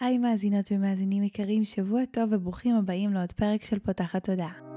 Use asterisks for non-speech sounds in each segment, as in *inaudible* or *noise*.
היי מאזינות ומאזינים יקרים, שבוע טוב וברוכים הבאים לעוד פרק של פותחת תודעה.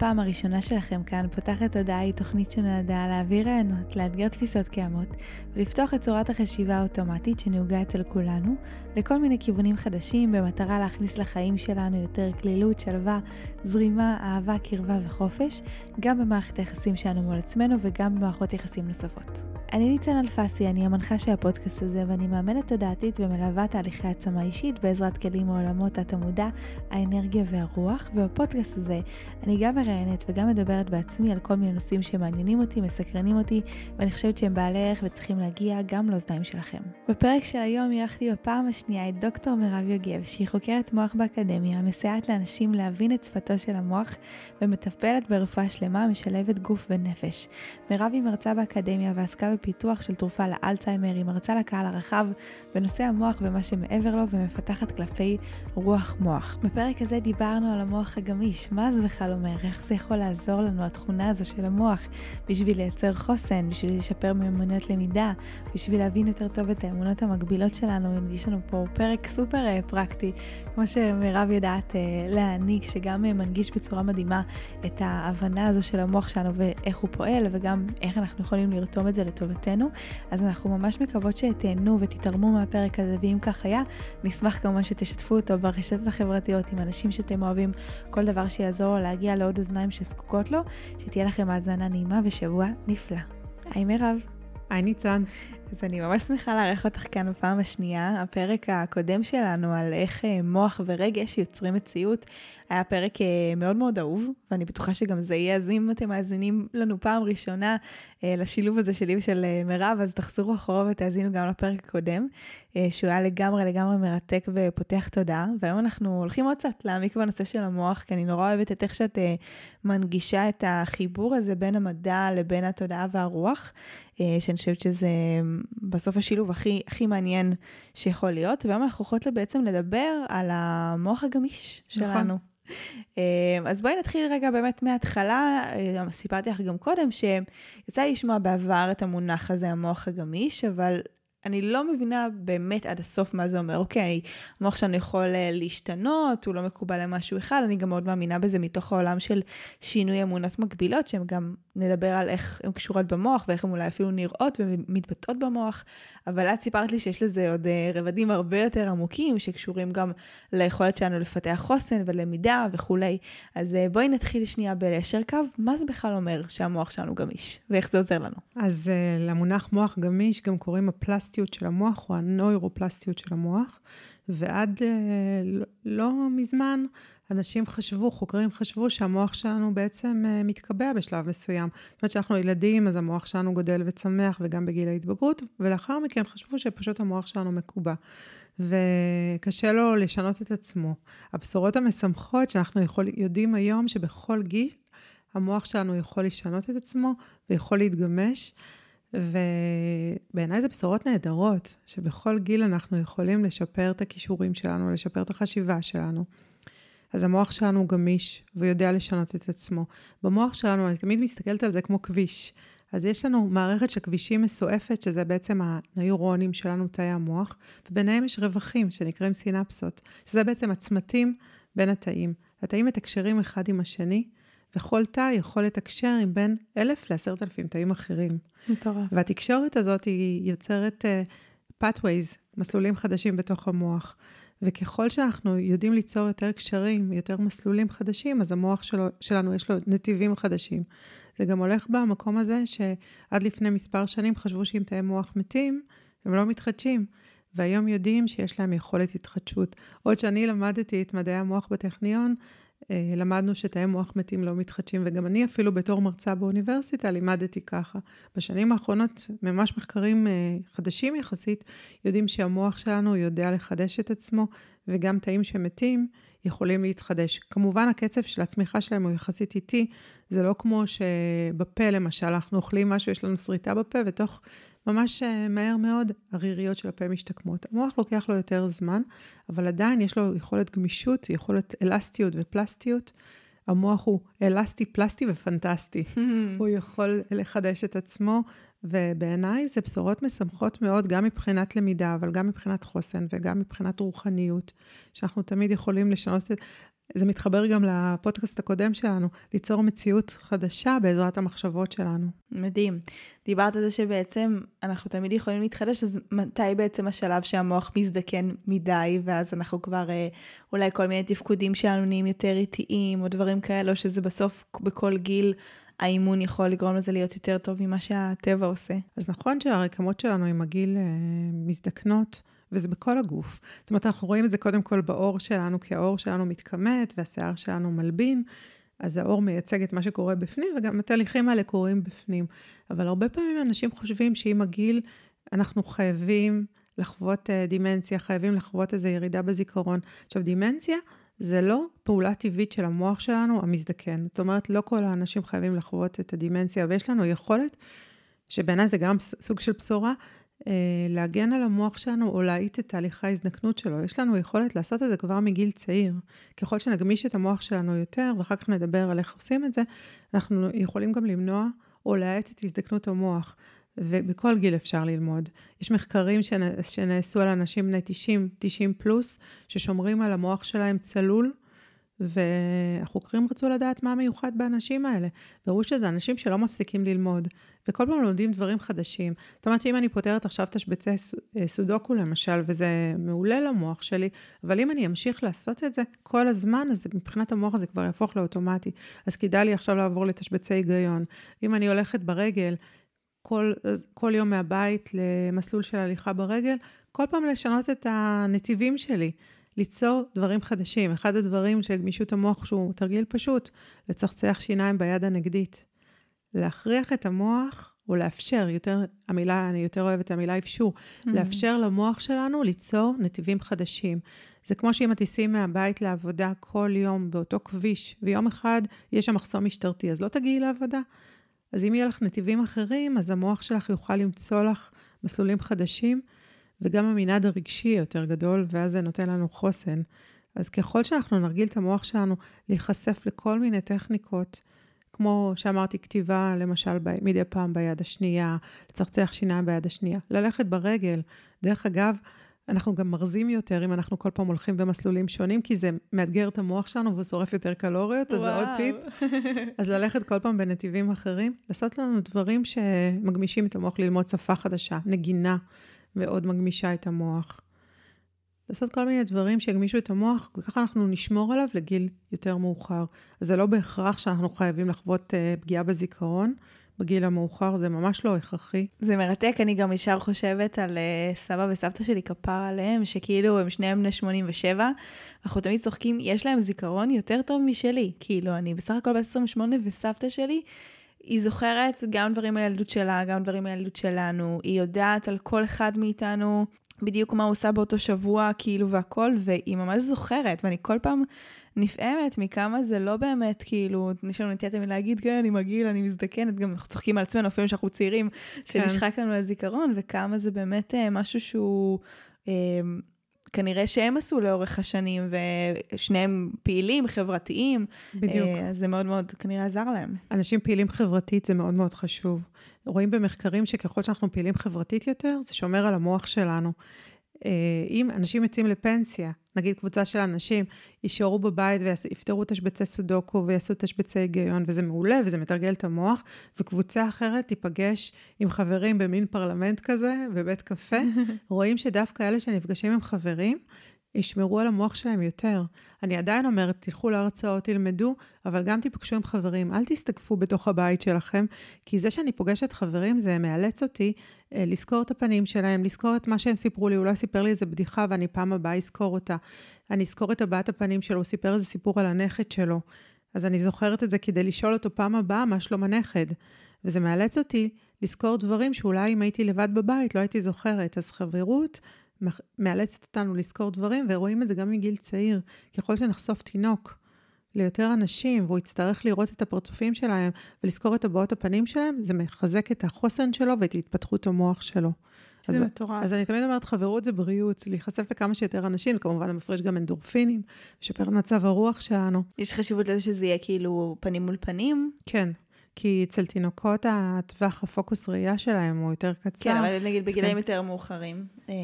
הפעם הראשונה שלכם כאן, פותחת תודעה היא תוכנית שנועדה להעביר רעיונות, לאתגר תפיסות קיימות ולפתוח את צורת החשיבה האוטומטית שנהוגה אצל כולנו לכל מיני כיוונים חדשים במטרה להכניס לחיים שלנו יותר כלילות, שלווה, זרימה, אהבה, קרבה וחופש, גם במערכת היחסים שלנו מול עצמנו וגם במערכות יחסים נוספות. אני ניצן אלפסי, אני המנחה של הפודקאסט הזה ואני מאמנת תודעתית ומלווה תהליכי עצמה אישית בעזרת כלים מעולמות התמודע, האנרגיה והרוח, ובפודקאסט הזה אני גם מראיינת וגם מדברת בעצמי על כל מיני נושאים שמעניינים אותי, מסקרנים אותי, ואני חושבת שהם בעלי ערך וצריכים להגיע גם לאוזניים שלכם. בפרק של היום אירחתי בפעם השנייה את דוקטור מירב יוגב, שהיא חוקרת מוח באקדמיה, מסייעת לאנשים להבין את שפתו של המוח ומטפלת ברפואה שלמה, משלבת גוף ונפש. מירב היא מרצה באקדמיה ועסקה פיתוח של תרופה לאלצהיימר, היא מרצה לקהל הרחב בנושא המוח ומה שמעבר לו ומפתחת קלפי רוח מוח. בפרק הזה דיברנו על המוח הגמיש, מה זה בכלל אומר, איך זה יכול לעזור לנו, התכונה הזו של המוח, בשביל לייצר חוסן, בשביל לשפר מיומנויות למידה, בשביל להבין יותר טוב את האמונות המקבילות שלנו. יש לנו פה פרק סופר אה, פרקטי, כמו שמירב יודעת אה, להעניק, שגם אה, מנגיש בצורה מדהימה את ההבנה הזו של המוח שלנו ואיך הוא פועל, וגם איך אנחנו יכולים לרתום את זה לטוב. לטובתנו, אז אנחנו ממש מקוות שתהנו ותתערמו מהפרק הזה, ואם כך היה, נשמח כמובן שתשתפו אותו ברשתות החברתיות עם אנשים שאתם אוהבים, כל דבר שיעזור להגיע לעוד אוזניים שזקוקות לו, שתהיה לכם האזנה נעימה ושבוע נפלא. היי מירב. היי ניצן. אז אני ממש שמחה לארח אותך כאן בפעם השנייה. הפרק הקודם שלנו על איך אה, מוח ורגש יוצרים מציאות היה פרק אה, מאוד מאוד אהוב, ואני בטוחה שגם זה יהיה, אז אם אתם מאזינים לנו פעם ראשונה אה, לשילוב הזה שלי ושל מירב, אז תחזרו אחורה ותאזינו גם לפרק הקודם, שהוא היה לגמרי לגמרי מרתק ופותח תודה. והיום אנחנו הולכים עוד קצת להעמיק בנושא של המוח, כי אני נורא אוהבת את איך שאת מנגישה את החיבור הזה בין המדע לבין התודעה והרוח, שאני חושבת שזה בסוף השילוב הכי, הכי מעניין שיכול להיות, והיום אנחנו יכולות בעצם לדבר על המוח הגמיש נכון. שלנו. נכון. אז בואי נתחיל רגע באמת מההתחלה, אה, סיפרתי לך גם קודם שיצא לי לשמוע בעבר את המונח הזה, המוח הגמיש, אבל אני לא מבינה באמת עד הסוף מה זה אומר. אוקיי, המוח שלנו יכול אה, להשתנות, הוא לא מקובל למשהו אחד, אני גם מאוד מאמינה בזה מתוך העולם של שינוי אמונות מקבילות, שהן גם נדבר על איך הן קשורות במוח ואיך הן אולי אפילו נראות ומתבטאות במוח, אבל את סיפרת לי שיש לזה עוד אה, רבדים הרבה יותר עמוקים, שקשורים גם ליכולת שלנו לפתח חוסן ולמידה וכולי. אז אה, בואי נתחיל שנייה בליישר קו, מה זה בכלל אומר שהמוח שלנו גמיש, ואיך זה עוזר לנו? אז למונח מוח גמיש גם קוראים הפלסט הפלסטיות של המוח או הנוירופלסטיות של המוח, ועד אה, לא, לא מזמן אנשים חשבו, חוקרים חשבו שהמוח שלנו בעצם אה, מתקבע בשלב מסוים. זאת אומרת שאנחנו ילדים, אז המוח שלנו גודל וצמח וגם בגיל ההתבגרות, ולאחר מכן חשבו שפשוט המוח שלנו מקובע. וקשה לו לשנות את עצמו. הבשורות המשמחות שאנחנו יכול, יודעים היום שבכל גיל המוח שלנו יכול לשנות את עצמו ויכול להתגמש. ובעיניי זה בשורות נהדרות, שבכל גיל אנחנו יכולים לשפר את הכישורים שלנו, לשפר את החשיבה שלנו. אז המוח שלנו גמיש, והוא יודע לשנות את עצמו. במוח שלנו, אני תמיד מסתכלת על זה כמו כביש. אז יש לנו מערכת של כבישים מסועפת, שזה בעצם הנוירונים שלנו, תאי המוח, וביניהם יש רווחים שנקראים סינפסות, שזה בעצם הצמתים בין התאים. התאים מתקשרים אחד עם השני, וכל תא יכול לתקשר עם בין אלף לעשרת אלפים תאים אחרים. מטורף. והתקשורת הזאת היא יוצרת uh, pathways, מסלולים חדשים בתוך המוח. וככל שאנחנו יודעים ליצור יותר קשרים, יותר מסלולים חדשים, אז המוח שלו, שלנו יש לו נתיבים חדשים. זה גם הולך במקום הזה שעד לפני מספר שנים חשבו שאם תאי מוח מתים, הם לא מתחדשים. והיום יודעים שיש להם יכולת התחדשות. עוד שאני למדתי את מדעי המוח בטכניון, למדנו שתאי מוח מתים לא מתחדשים, וגם אני אפילו בתור מרצה באוניברסיטה לימדתי ככה. בשנים האחרונות, ממש מחקרים אה, חדשים יחסית, יודעים שהמוח שלנו יודע לחדש את עצמו, וגם תאים שמתים יכולים להתחדש. כמובן, הקצב של הצמיחה שלהם הוא יחסית איטי, זה לא כמו שבפה למשל, אנחנו אוכלים משהו, יש לנו שריטה בפה, ותוך ממש אה, מהר מאוד הריריות של הפה משתקמות. המוח לוקח לו יותר זמן, אבל עדיין יש לו יכולת גמישות, יכולת אלסטיות ופלסטיות. המוח הוא אלסטי, פלסטי ופנטסטי. *laughs* הוא יכול לחדש את עצמו, ובעיניי זה בשורות משמחות מאוד, גם מבחינת למידה, אבל גם מבחינת חוסן וגם מבחינת רוחניות, שאנחנו תמיד יכולים לשנות את... זה מתחבר גם לפודקאסט הקודם שלנו, ליצור מציאות חדשה בעזרת המחשבות שלנו. מדהים. דיברת על זה שבעצם אנחנו תמיד יכולים להתחדש, אז מתי בעצם השלב שהמוח מזדקן מדי, ואז אנחנו כבר אה, אולי כל מיני תפקודים שלנו נהיים יותר איטיים, או דברים כאלה, או שזה בסוף בכל גיל האימון יכול לגרום לזה להיות יותר טוב ממה שהטבע עושה. אז נכון שהרקמות שלנו עם הגיל אה, מזדקנות. וזה בכל הגוף. זאת אומרת, אנחנו רואים את זה קודם כל בעור שלנו, כי העור שלנו מתכמת והשיער שלנו מלבין, אז העור מייצג את מה שקורה בפנים, וגם התהליכים האלה קורים בפנים. אבל הרבה פעמים אנשים חושבים שעם הגיל אנחנו חייבים לחוות uh, דימנציה, חייבים לחוות איזו ירידה בזיכרון. עכשיו, דימנציה זה לא פעולה טבעית של המוח שלנו המזדקן. זאת אומרת, לא כל האנשים חייבים לחוות את הדימנציה, ויש לנו יכולת, שבעיניי זה גם סוג של בשורה, אה, להגן על המוח שלנו או להאיט את תהליכי ההזדקנות שלו. יש לנו יכולת לעשות את זה כבר מגיל צעיר. ככל שנגמיש את המוח שלנו יותר, ואחר כך נדבר על איך עושים את זה, אנחנו יכולים גם למנוע או להאט את הזדקנות המוח. ובכל גיל אפשר ללמוד. יש מחקרים שנעשו על אנשים בני 90, 90 פלוס, ששומרים על המוח שלהם צלול, והחוקרים רצו לדעת מה מיוחד באנשים האלה. והראו שזה אנשים שלא מפסיקים ללמוד, וכל פעם לומדים דברים חדשים. זאת אומרת שאם אני פותרת עכשיו תשבצי אה, סודוקו למשל, וזה מעולה למוח שלי, אבל אם אני אמשיך לעשות את זה כל הזמן, אז מבחינת המוח זה כבר יהפוך לאוטומטי. אז כדאי לי עכשיו לעבור לתשבצי היגיון. אם אני הולכת ברגל, כל, כל יום מהבית למסלול של הליכה ברגל, כל פעם לשנות את הנתיבים שלי. ליצור דברים חדשים. אחד הדברים של גמישות המוח, שהוא תרגיל פשוט, לצחצח שיניים ביד הנגדית. להכריח את המוח, או לאפשר, יותר, המילה, אני יותר אוהבת את המילה אפשור, mm-hmm. לאפשר למוח שלנו ליצור נתיבים חדשים. זה כמו שאם את תיסעי מהבית לעבודה כל יום באותו כביש, ויום אחד יש שם מחסום משטרתי, אז לא תגיעי לעבודה. אז אם יהיה לך נתיבים אחרים, אז המוח שלך יוכל למצוא לך מסלולים חדשים. וגם המנעד הרגשי יותר גדול, ואז זה נותן לנו חוסן. אז ככל שאנחנו נרגיל את המוח שלנו להיחשף לכל מיני טכניקות, כמו שאמרתי, כתיבה למשל ב, מדי פעם ביד השנייה, לצחצח שיניים ביד השנייה, ללכת ברגל. דרך אגב, אנחנו גם מרזים יותר אם אנחנו כל פעם הולכים במסלולים שונים, כי זה מאתגר את המוח שלנו והוא שורף יותר קלוריות, אז זה עוד טיפ. אז ללכת כל פעם בנתיבים אחרים, לעשות לנו דברים שמגמישים את המוח ללמוד שפה חדשה, נגינה, מאוד מגמישה את המוח. לעשות כל מיני דברים שיגמישו את המוח, וככה אנחנו נשמור עליו לגיל יותר מאוחר. אז זה לא בהכרח שאנחנו חייבים לחוות uh, פגיעה בזיכרון. בגיל המאוחר, זה ממש לא הכרחי. זה מרתק, אני גם ישר חושבת על uh, סבא וסבתא שלי כפר עליהם, שכאילו הם שניהם בני 87, אנחנו תמיד צוחקים, יש להם זיכרון יותר טוב משלי. כאילו, אני בסך הכל בת 28 וסבתא שלי, היא זוכרת גם דברים מהילדות שלה, גם דברים מהילדות שלנו, היא יודעת על כל אחד מאיתנו בדיוק מה הוא עושה באותו שבוע, כאילו, והכל, והיא ממש זוכרת, ואני כל פעם נפעמת מכמה זה לא באמת, כאילו, יש לנו נטייה תמיד להגיד, כן, אני מגעיל, אני מזדקנת, גם אנחנו צוחקים על עצמנו, אפילו שאנחנו צעירים, כן. שנשחק לנו לזיכרון, וכמה זה באמת אה, משהו שהוא... אה, כנראה שהם עשו לאורך השנים, ושניהם פעילים, חברתיים. בדיוק. אה, אז זה מאוד מאוד כנראה עזר להם. אנשים פעילים חברתית זה מאוד מאוד חשוב. רואים במחקרים שככל שאנחנו פעילים חברתית יותר, זה שומר על המוח שלנו. אה, אם אנשים יוצאים לפנסיה, נגיד קבוצה של אנשים, יישארו בבית ויפתרו תשבצי סודוקו ויעשו תשבצי היגיון, וזה מעולה וזה מתרגל את המוח, וקבוצה אחרת תיפגש עם חברים במין פרלמנט כזה, בבית קפה, *laughs* רואים שדווקא אלה שנפגשים עם חברים, ישמרו על המוח שלהם יותר. אני עדיין אומרת, תלכו להרצאות, תלמדו, אבל גם תיפגשו עם חברים. אל תסתקפו בתוך הבית שלכם, כי זה שאני פוגשת חברים, זה מאלץ אותי אה, לזכור את הפנים שלהם, לזכור את מה שהם סיפרו לי. אולי סיפר לי איזה בדיחה ואני פעם הבאה אזכור אותה. אני אזכור את הבעת הפנים שלו, הוא סיפר איזה סיפור על הנכד שלו. אז אני זוכרת את זה כדי לשאול אותו פעם הבאה מה שלום הנכד. וזה מאלץ אותי לזכור דברים שאולי אם הייתי לבד בבית לא הייתי זוכרת. אז חברות מאלצת אותנו לזכור דברים, ורואים את זה גם מגיל צעיר. ככל שנחשוף תינוק ליותר אנשים, והוא יצטרך לראות את הפרצופים שלהם ולזכור את הבעות הפנים שלהם, זה מחזק את החוסן שלו ואת התפתחות המוח שלו. זה אז, מטורף. אז אני תמיד אומרת, חברות זה בריאות, להיחשף לכמה שיותר אנשים, כמובן זה מפריש גם אנדורפינים, לשפר את מצב הרוח שלנו. יש חשיבות לזה שזה יהיה כאילו פנים מול פנים? כן. כי אצל תינוקות הטווח הפוקוס ראייה שלהם הוא יותר קצר. כן, אבל נגיד בגילאים יותר מאוחרים. אה,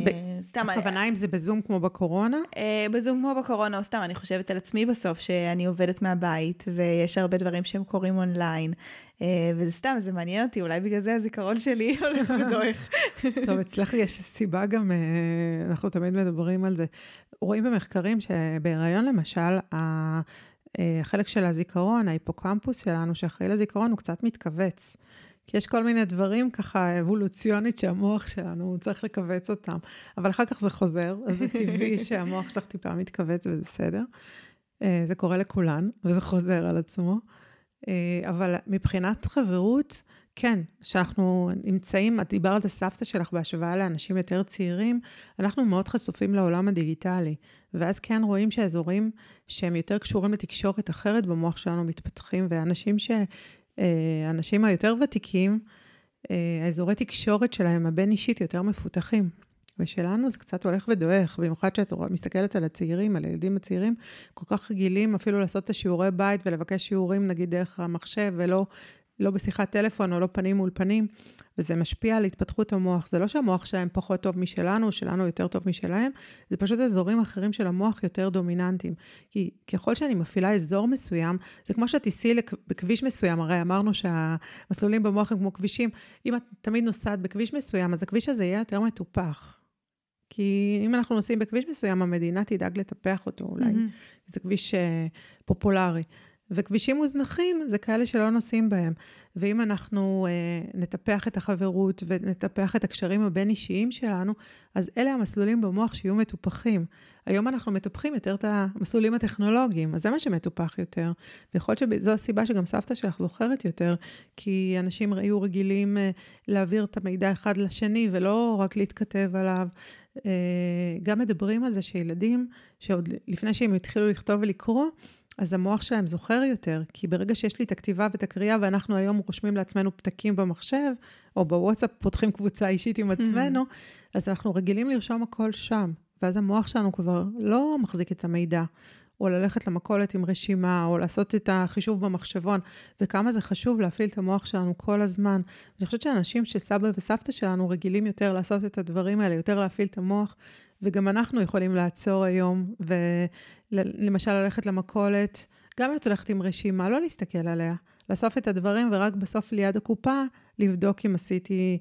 סתם... הכוונה אם זה בזום כמו בקורונה? אה, בזום כמו בקורונה, או סתם, אני חושבת על עצמי בסוף, שאני עובדת מהבית, ויש הרבה דברים שהם קורים אונליין. אה, וזה סתם, זה מעניין אותי, אולי בגלל זה הזיכרון שלי *laughs* הולך ודועך. *laughs* טוב, אצלך יש סיבה גם, אנחנו תמיד מדברים על זה. רואים במחקרים שבהיריון למשל, החלק של הזיכרון, ההיפוקמפוס שלנו, שאחראי לזיכרון, הוא קצת מתכווץ. כי יש כל מיני דברים ככה אבולוציונית שהמוח שלנו, צריך לכווץ אותם. אבל אחר כך זה חוזר, אז זה טבעי *laughs* שהמוח שלך טיפה מתכווץ וזה בסדר. אה, זה קורה לכולן, וזה חוזר על עצמו. אה, אבל מבחינת חברות, כן, כשאנחנו נמצאים, את דיברת על סבתא שלך בהשוואה לאנשים יותר צעירים, אנחנו מאוד חשופים לעולם הדיגיטלי. ואז כן רואים שהאזורים שהם יותר קשורים לתקשורת אחרת במוח שלנו מתפתחים, ואנשים ש... אה, האנשים היותר ותיקים, אה, האזורי תקשורת שלהם, הבין-אישית, יותר מפותחים. ושלנו זה קצת הולך ודועך, במיוחד כשאת מסתכלת על הצעירים, על הילדים הצעירים, כל כך רגילים אפילו לעשות את השיעורי בית ולבקש שיעורים נגיד דרך המחשב, ולא לא בשיחת טלפון או לא פנים מול פנים, וזה משפיע על התפתחות המוח. זה לא שהמוח שלהם פחות טוב משלנו, שלנו יותר טוב משלהם, זה פשוט אזורים אחרים של המוח יותר דומיננטיים. כי ככל שאני מפעילה אזור מסוים, זה כמו שאת תיסעי בכביש מסוים, הרי אמרנו שהמסלולים במוח הם כמו כבישים. אם את תמיד נוסעת בכביש מסוים, אז הכביש הזה יהיה יותר מטופח. כי אם אנחנו נוסעים בכביש מסוים, המדינה תדאג לטפח אותו אולי. Mm-hmm. זה כביש uh, פופולרי. וכבישים מוזנחים זה כאלה שלא נוסעים בהם. ואם אנחנו אה, נטפח את החברות ונטפח את הקשרים הבין-אישיים שלנו, אז אלה המסלולים במוח שיהיו מטופחים. היום אנחנו מטפחים יותר את המסלולים הטכנולוגיים, אז זה מה שמטופח יותר. ויכול להיות שזו הסיבה שגם סבתא שלך זוכרת יותר, כי אנשים היו רגילים אה, להעביר את המידע אחד לשני ולא רק להתכתב עליו. אה, גם מדברים על זה שילדים, שעוד לפני שהם התחילו לכתוב ולקרוא, אז המוח שלהם זוכר יותר, כי ברגע שיש לי את הכתיבה ואת הקריאה, ואנחנו היום רושמים לעצמנו פתקים במחשב, או בוואטסאפ פותחים קבוצה אישית עם עצמנו, אז אנחנו רגילים לרשום הכל שם, ואז המוח שלנו כבר לא מחזיק את המידע. או ללכת למכולת עם רשימה, או לעשות את החישוב במחשבון, וכמה זה חשוב להפעיל את המוח שלנו כל הזמן. אני חושבת שאנשים שסבא וסבתא שלנו רגילים יותר לעשות את הדברים האלה, יותר להפעיל את המוח, וגם אנחנו יכולים לעצור היום, ולמשל ללכת למכולת, גם אם את הולכת עם רשימה, לא להסתכל עליה, לאסוף את הדברים, ורק בסוף ליד הקופה לבדוק אם עשיתי,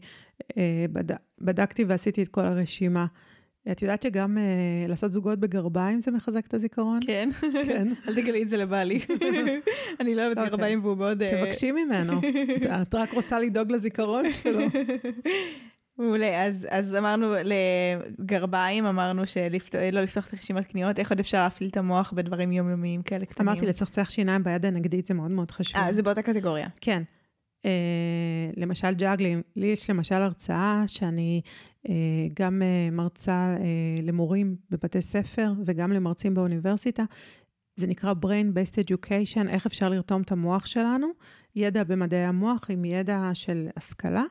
אה, בד... בדקתי ועשיתי את כל הרשימה. את יודעת שגם uh, לעשות זוגות בגרביים זה מחזק את הזיכרון? כן. כן. *laughs* אל תגלי את זה לבעלי. *laughs* אני לא אוהבת אוקיי. גרביים והוא מאוד... אה, תבקשי ממנו. *laughs* את רק רוצה לדאוג לזיכרון שלו. מעולה, אז, אז אמרנו לגרביים, אמרנו שלא לפתוח את רשימת קניות, איך עוד אפשר להפעיל את המוח בדברים יומיומיים כאלה קטנים? אמרתי לצחצח שיניים ביד הנגדית, זה מאוד מאוד חשוב. אה, זה באותה קטגוריה. כן. Uh, למשל ג'אגלים, לי יש למשל הרצאה שאני uh, גם uh, מרצה uh, למורים בבתי ספר וגם למרצים באוניברסיטה. זה נקרא Brain Based Education, איך אפשר לרתום את המוח שלנו, ידע במדעי המוח עם ידע של השכלה.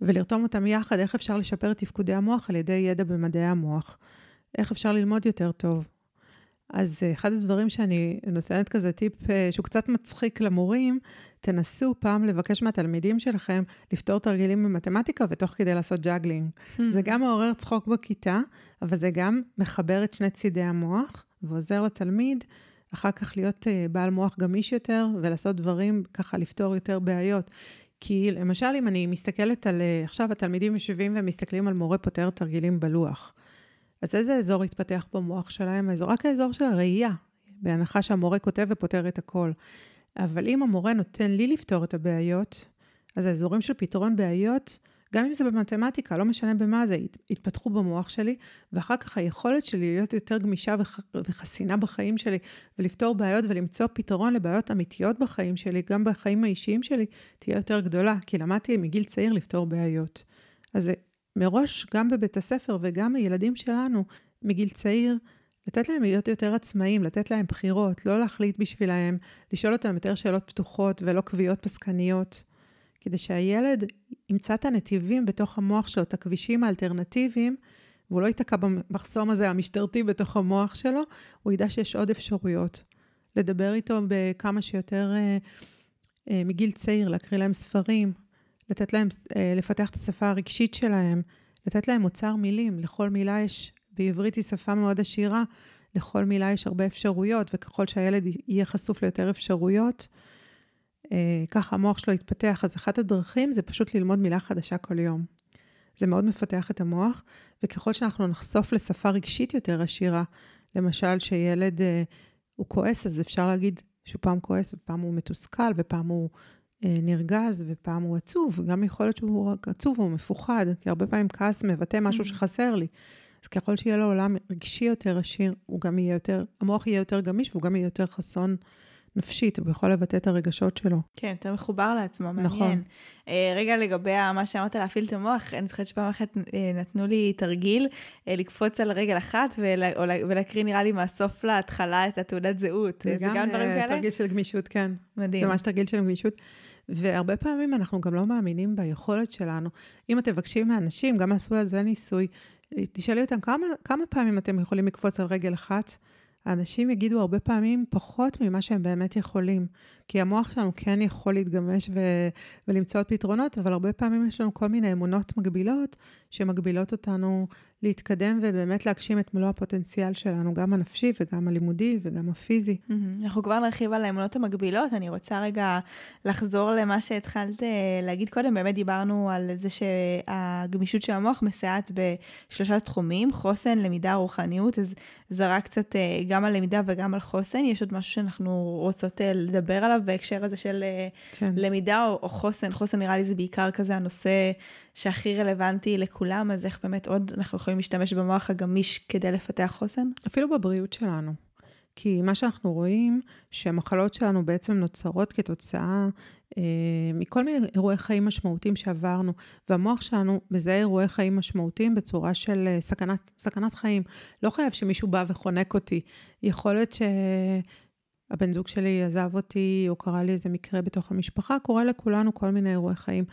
ולרתום אותם יחד, איך אפשר לשפר את תפקודי המוח על ידי ידע במדעי המוח. איך אפשר ללמוד יותר טוב. אז אה, אחד הדברים שאני נותנת כזה טיפ אה, שהוא קצת מצחיק למורים, תנסו פעם לבקש מהתלמידים שלכם לפתור תרגילים במתמטיקה ותוך כדי לעשות ג'אגלינג. Hmm. זה גם מעורר צחוק בכיתה, אבל זה גם מחבר את שני צידי המוח ועוזר לתלמיד אחר כך להיות אה, בעל מוח גמיש יותר ולעשות דברים, ככה לפתור יותר בעיות. כי למשל, אם אני מסתכלת על, אה, עכשיו התלמידים יושבים ומסתכלים על מורה פותר תרגילים בלוח, אז איזה אזור התפתח במוח שלהם? האזור, רק האזור של הראייה, בהנחה שהמורה כותב ופותר את הכל. אבל אם המורה נותן לי לפתור את הבעיות, אז האזורים של פתרון בעיות גם אם זה במתמטיקה, לא משנה במה זה, יתפתחו במוח שלי, ואחר כך היכולת שלי להיות יותר גמישה וח, וחסינה בחיים שלי, ולפתור בעיות ולמצוא פתרון לבעיות אמיתיות בחיים שלי, גם בחיים האישיים שלי, תהיה יותר גדולה, כי למדתי מגיל צעיר לפתור בעיות. אז מראש, גם בבית הספר וגם הילדים שלנו, מגיל צעיר, לתת להם להיות יותר עצמאים, לתת להם בחירות, לא להחליט בשבילהם, לשאול אותם יותר שאלות פתוחות ולא קביעות פסקניות, כדי שהילד ימצא את הנתיבים בתוך המוח שלו, את הכבישים האלטרנטיביים, והוא לא ייתקע במחסום הזה המשטרתי בתוך המוח שלו, הוא ידע שיש עוד אפשרויות. לדבר איתו בכמה שיותר אה, אה, מגיל צעיר, להקריא להם ספרים, לתת להם, אה, לפתח את השפה הרגשית שלהם, לתת להם אוצר מילים. לכל מילה יש, בעברית היא שפה מאוד עשירה, לכל מילה יש הרבה אפשרויות, וככל שהילד יהיה חשוף ליותר אפשרויות, ככה המוח שלו יתפתח. אז אחת הדרכים זה פשוט ללמוד מילה חדשה כל יום. זה מאוד מפתח את המוח, וככל שאנחנו נחשוף לשפה רגשית יותר עשירה, למשל שילד אה, הוא כועס, אז אפשר להגיד שהוא פעם כועס ופעם הוא מתוסכל ופעם הוא אה, נרגז ופעם הוא עצוב, וגם יכול להיות שהוא רק עצוב או מפוחד, כי הרבה פעמים כעס מבטא משהו mm. שחסר לי. אז ככל שיהיה לו עולם רגשי יותר עשיר, הוא גם יהיה יותר, המוח יהיה יותר גמיש והוא גם יהיה יותר חסון נפשית, הוא יכול לבטא את הרגשות שלו. כן, יותר מחובר לעצמו, מעניין. נכון. אה, רגע לגבי מה שאמרת להפעיל את המוח, אני זוכרת שפעם אחת אה, נתנו לי תרגיל אה, לקפוץ על רגל אחת ולה, ולהקריא נראה לי מהסוף להתחלה את התעודת זהות. זה גם, גם דברים כאלה? תרגיל של גמישות, כן. מדהים. זה ממש תרגיל של גמישות. והרבה פעמים אנחנו גם לא מאמינים ביכולת שלנו. אם אתם מבקשים מאנשים, גם עשו על זה ניסוי, תשאלי אותם כמה, כמה פעמים אתם יכולים לקפוץ על רגל אחת? האנשים יגידו הרבה פעמים פחות ממה שהם באמת יכולים. כי המוח שלנו כן יכול להתגמש ו- ולמצוא עוד פתרונות, אבל הרבה פעמים יש לנו כל מיני אמונות מגבילות, שמגבילות אותנו להתקדם ובאמת להגשים את מלוא הפוטנציאל שלנו, גם הנפשי וגם הלימודי וגם הפיזי. אנחנו כבר נרחיב על האמונות המגבילות. אני רוצה רגע לחזור למה שהתחלת אה, להגיד קודם. באמת דיברנו על זה שהגמישות של המוח מסייעת בשלושה תחומים, חוסן, למידה, רוחניות, אז זרק קצת אה, גם על למידה וגם על חוסן. יש עוד משהו שאנחנו רוצות אה, לדבר עליו בהקשר הזה של כן. למידה או, או חוסן. חוסן נראה לי זה בעיקר כזה הנושא שהכי רלוונטי לכולם, אז איך באמת עוד אנחנו יכולים להשתמש במוח הגמיש כדי לפתח חוסן? אפילו בבריאות שלנו. כי מה שאנחנו רואים, שהמחלות שלנו בעצם נוצרות כתוצאה אה, מכל מיני אירועי חיים משמעותיים שעברנו, והמוח שלנו מזהה אירועי חיים משמעותיים בצורה של אה, סכנת, סכנת חיים. לא חייב שמישהו בא וחונק אותי. יכול להיות שהבן זוג שלי עזב אותי, או קרה לי איזה מקרה בתוך המשפחה, קורה לכולנו כל מיני אירועי חיים.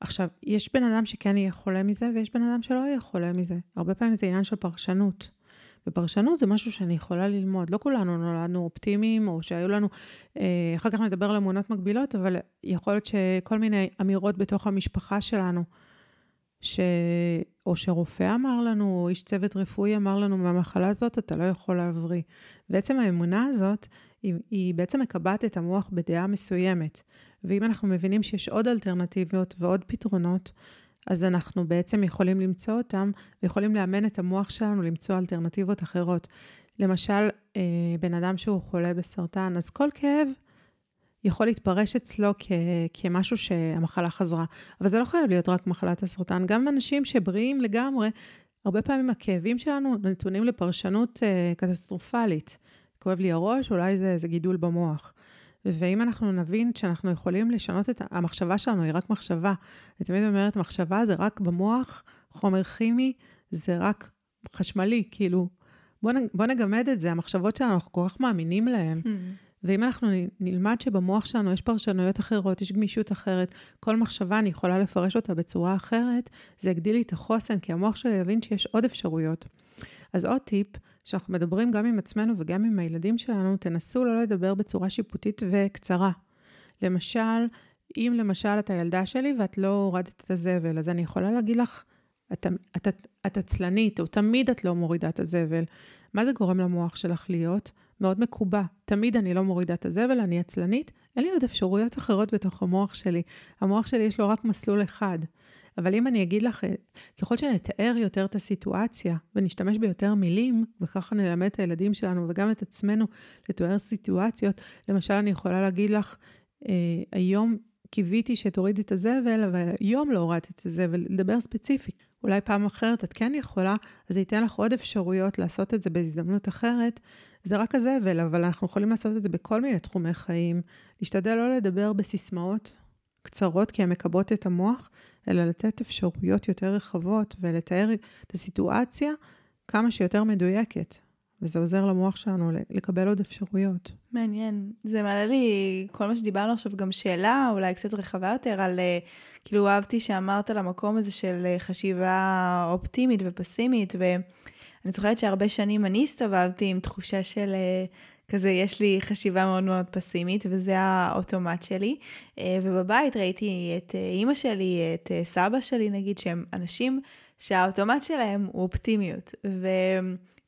עכשיו, יש בן אדם שכן יהיה חולה מזה, ויש בן אדם שלא יהיה חולה מזה. הרבה פעמים זה עניין של פרשנות. ופרשנות זה משהו שאני יכולה ללמוד. לא כולנו נולדנו אופטימיים, או שהיו לנו, אה, אחר כך נדבר על אמונות מגבילות, אבל יכול להיות שכל מיני אמירות בתוך המשפחה שלנו, ש... או שרופא אמר לנו, או איש צוות רפואי אמר לנו, מהמחלה הזאת אתה לא יכול להבריא. בעצם האמונה הזאת, היא, היא בעצם מקבעת את המוח בדעה מסוימת. ואם אנחנו מבינים שיש עוד אלטרנטיביות ועוד פתרונות, אז אנחנו בעצם יכולים למצוא אותם, ויכולים לאמן את המוח שלנו למצוא אלטרנטיבות אחרות. למשל, אה, בן אדם שהוא חולה בסרטן, אז כל כאב יכול להתפרש אצלו כ- כמשהו שהמחלה חזרה. אבל זה לא חייב להיות רק מחלת הסרטן. גם אנשים שבריאים לגמרי, הרבה פעמים הכאבים שלנו נתונים לפרשנות אה, קטסטרופלית. כואב לי הראש, אולי זה, זה גידול במוח. ואם אנחנו נבין שאנחנו יכולים לשנות את המחשבה שלנו, היא רק מחשבה. אני תמיד אומרת, מחשבה זה רק במוח, חומר כימי, זה רק חשמלי, כאילו, בוא, בוא נגמד את זה, המחשבות שלנו, אנחנו כל כך מאמינים להן. Hmm. ואם אנחנו נלמד שבמוח שלנו יש פרשנויות אחרות, יש גמישות אחרת, כל מחשבה אני יכולה לפרש אותה בצורה אחרת, זה יגדיל לי את החוסן, כי המוח שלי יבין שיש עוד אפשרויות. אז עוד טיפ, שאנחנו מדברים גם עם עצמנו וגם עם הילדים שלנו, תנסו לא לדבר בצורה שיפוטית וקצרה. למשל, אם למשל את הילדה שלי ואת לא הורדת את הזבל, אז אני יכולה להגיד לך, את עצלנית, או תמיד את לא מורידה את הזבל. מה זה גורם למוח שלך להיות? מאוד מקובע. תמיד אני לא מורידה את הזבל, אני עצלנית, אין לי עוד אפשרויות אחרות בתוך המוח שלי. המוח שלי יש לו רק מסלול אחד. אבל אם אני אגיד לך, ככל שנתאר יותר את הסיטואציה ונשתמש ביותר מילים, וככה נלמד את הילדים שלנו וגם את עצמנו לתואר סיטואציות, למשל אני יכולה להגיד לך, אה, היום קיוויתי שתורידי את הזבל, אבל היום לא הורדת את הזבל, לדבר ספציפית. אולי פעם אחרת את כן יכולה, אז זה ייתן לך עוד אפשרויות לעשות את זה בהזדמנות אחרת. זה רק הזבל, אבל אנחנו יכולים לעשות את זה בכל מיני תחומי חיים. להשתדל לא לדבר בסיסמאות קצרות, כי הן מקבעות את המוח, אלא לתת אפשרויות יותר רחבות ולתאר את הסיטואציה כמה שיותר מדויקת. וזה עוזר למוח שלנו לקבל עוד אפשרויות. מעניין. זה מעלה לי, כל מה שדיברנו עכשיו, גם שאלה אולי קצת רחבה יותר על, אה, כאילו אהבתי שאמרת על המקום הזה של אה, חשיבה אופטימית ופסימית, ואני זוכרת שהרבה שנים אני הסתובבתי עם תחושה של אה, כזה, יש לי חשיבה מאוד מאוד פסימית, וזה האוטומט שלי. ובבית ראיתי את אימא שלי, את סבא שלי, נגיד, שהם אנשים שהאוטומט שלהם הוא אופטימיות. ו...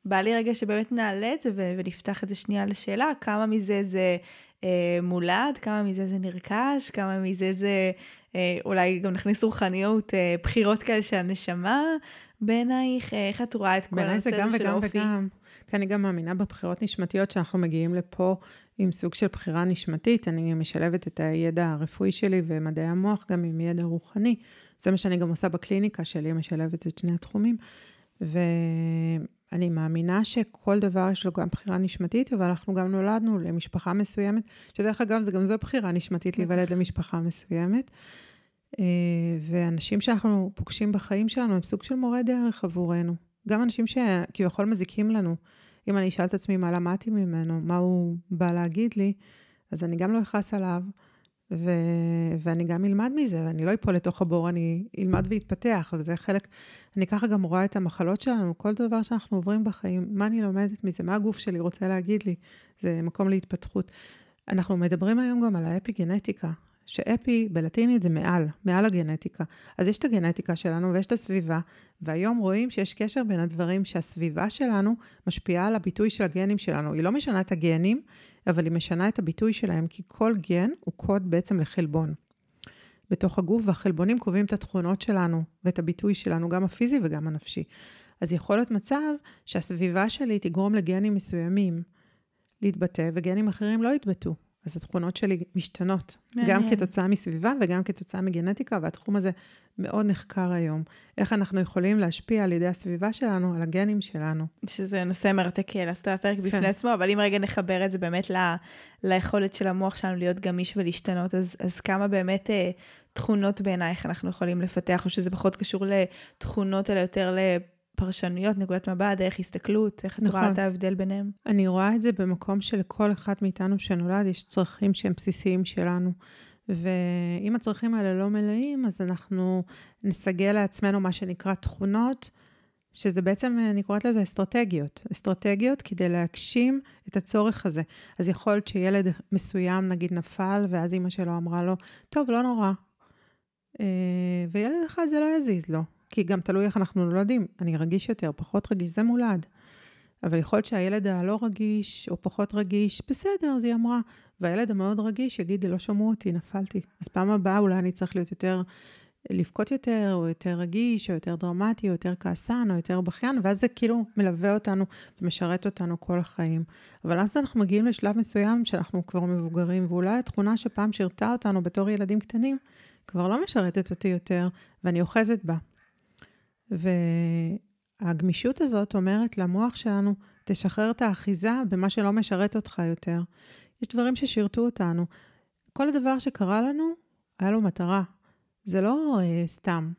בא לי רגע שבאמת נעלה את זה ונפתח את זה שנייה לשאלה, כמה מזה זה אה, מולד, כמה מזה זה נרכש, כמה מזה זה אה, אולי גם נכניס רוחניות, אה, בחירות כאלה של הנשמה. בעינייך, אה, איך את רואה את כל הנושא הזה של האופי? בעיניי זה גם וגם. כי אני גם מאמינה בבחירות נשמתיות, שאנחנו מגיעים לפה עם סוג של בחירה נשמתית. אני משלבת את הידע הרפואי שלי ומדעי המוח גם עם ידע רוחני. זה מה שאני גם עושה בקליניקה שלי, משלבת את שני התחומים. ו... אני מאמינה שכל דבר יש לו גם בחירה נשמתית, אבל אנחנו גם נולדנו למשפחה מסוימת, שדרך אגב, זה גם זו בחירה נשמתית להיוולד למשפחה מסוימת. אה, ואנשים שאנחנו פוגשים בחיים שלנו הם סוג של מורה דרך עבורנו. גם אנשים שכביכול מזיקים לנו. אם אני אשאל את עצמי מה למדתי ממנו, מה הוא בא להגיד לי, אז אני גם לא אכעס עליו. ו... ואני גם אלמד מזה, ואני לא אפול לתוך הבור, אני אלמד ואתפתח, וזה חלק, אני ככה גם רואה את המחלות שלנו, כל דבר שאנחנו עוברים בחיים, מה אני לומדת מזה, מה הגוף שלי רוצה להגיד לי, זה מקום להתפתחות. אנחנו מדברים היום גם על האפי-גנטיקה, שאפי בלטינית זה מעל, מעל הגנטיקה. אז יש את הגנטיקה שלנו ויש את הסביבה, והיום רואים שיש קשר בין הדברים שהסביבה שלנו משפיעה על הביטוי של הגנים שלנו. היא לא משנה את הגנים, אבל היא משנה את הביטוי שלהם, כי כל גן הוא קוד בעצם לחלבון. בתוך הגוף, והחלבונים קובעים את התכונות שלנו ואת הביטוי שלנו, גם הפיזי וגם הנפשי. אז יכול להיות מצב שהסביבה שלי תגרום לגנים מסוימים להתבטא, וגנים אחרים לא יתבטאו. אז התכונות שלי משתנות, מעניין. גם כתוצאה מסביבה וגם כתוצאה מגנטיקה, והתחום הזה מאוד נחקר היום. איך אנחנו יכולים להשפיע על ידי הסביבה שלנו, על הגנים שלנו. שזה נושא מרתק לעשות על הפרק בפני כן. עצמו, אבל אם רגע נחבר את זה באמת ל, ליכולת של המוח שלנו להיות גמיש ולהשתנות, אז, אז כמה באמת אה, תכונות בעינייך אנחנו יכולים לפתח, או שזה פחות קשור לתכונות, אלא יותר פרשנויות, נקודת מבט, דרך הסתכלות, איך את נכון. רואה את ההבדל ביניהם? אני רואה את זה במקום שלכל אחד מאיתנו שנולד יש צרכים שהם בסיסיים שלנו. ואם הצרכים האלה לא מלאים, אז אנחנו נסגל לעצמנו מה שנקרא תכונות, שזה בעצם, אני קוראת לזה אסטרטגיות. אסטרטגיות כדי להגשים את הצורך הזה. אז יכול להיות שילד מסוים, נגיד, נפל, ואז אימא שלו אמרה לו, טוב, לא נורא. אה, וילד אחד זה לא יזיז לו. כי גם תלוי איך אנחנו נולדים. אני רגיש יותר, פחות רגיש, זה מולד. אבל יכול להיות שהילד הלא רגיש, או פחות רגיש, בסדר, אז היא אמרה. והילד המאוד רגיש יגיד, לא שמעו אותי, נפלתי. אז פעם הבאה אולי אני צריך להיות יותר, לבכות יותר, או יותר רגיש, או יותר דרמטי, או יותר כעסן, או יותר בכיין, ואז זה כאילו מלווה אותנו ומשרת אותנו כל החיים. אבל אז אנחנו מגיעים לשלב מסוים שאנחנו כבר מבוגרים, ואולי התכונה שפעם שירתה אותנו בתור ילדים קטנים, כבר לא משרתת אותי יותר, ואני אוחזת בה. והגמישות הזאת אומרת למוח שלנו, תשחרר את האחיזה במה שלא משרת אותך יותר. יש דברים ששירתו אותנו. כל הדבר שקרה לנו, היה לו מטרה. זה לא uh, סתם.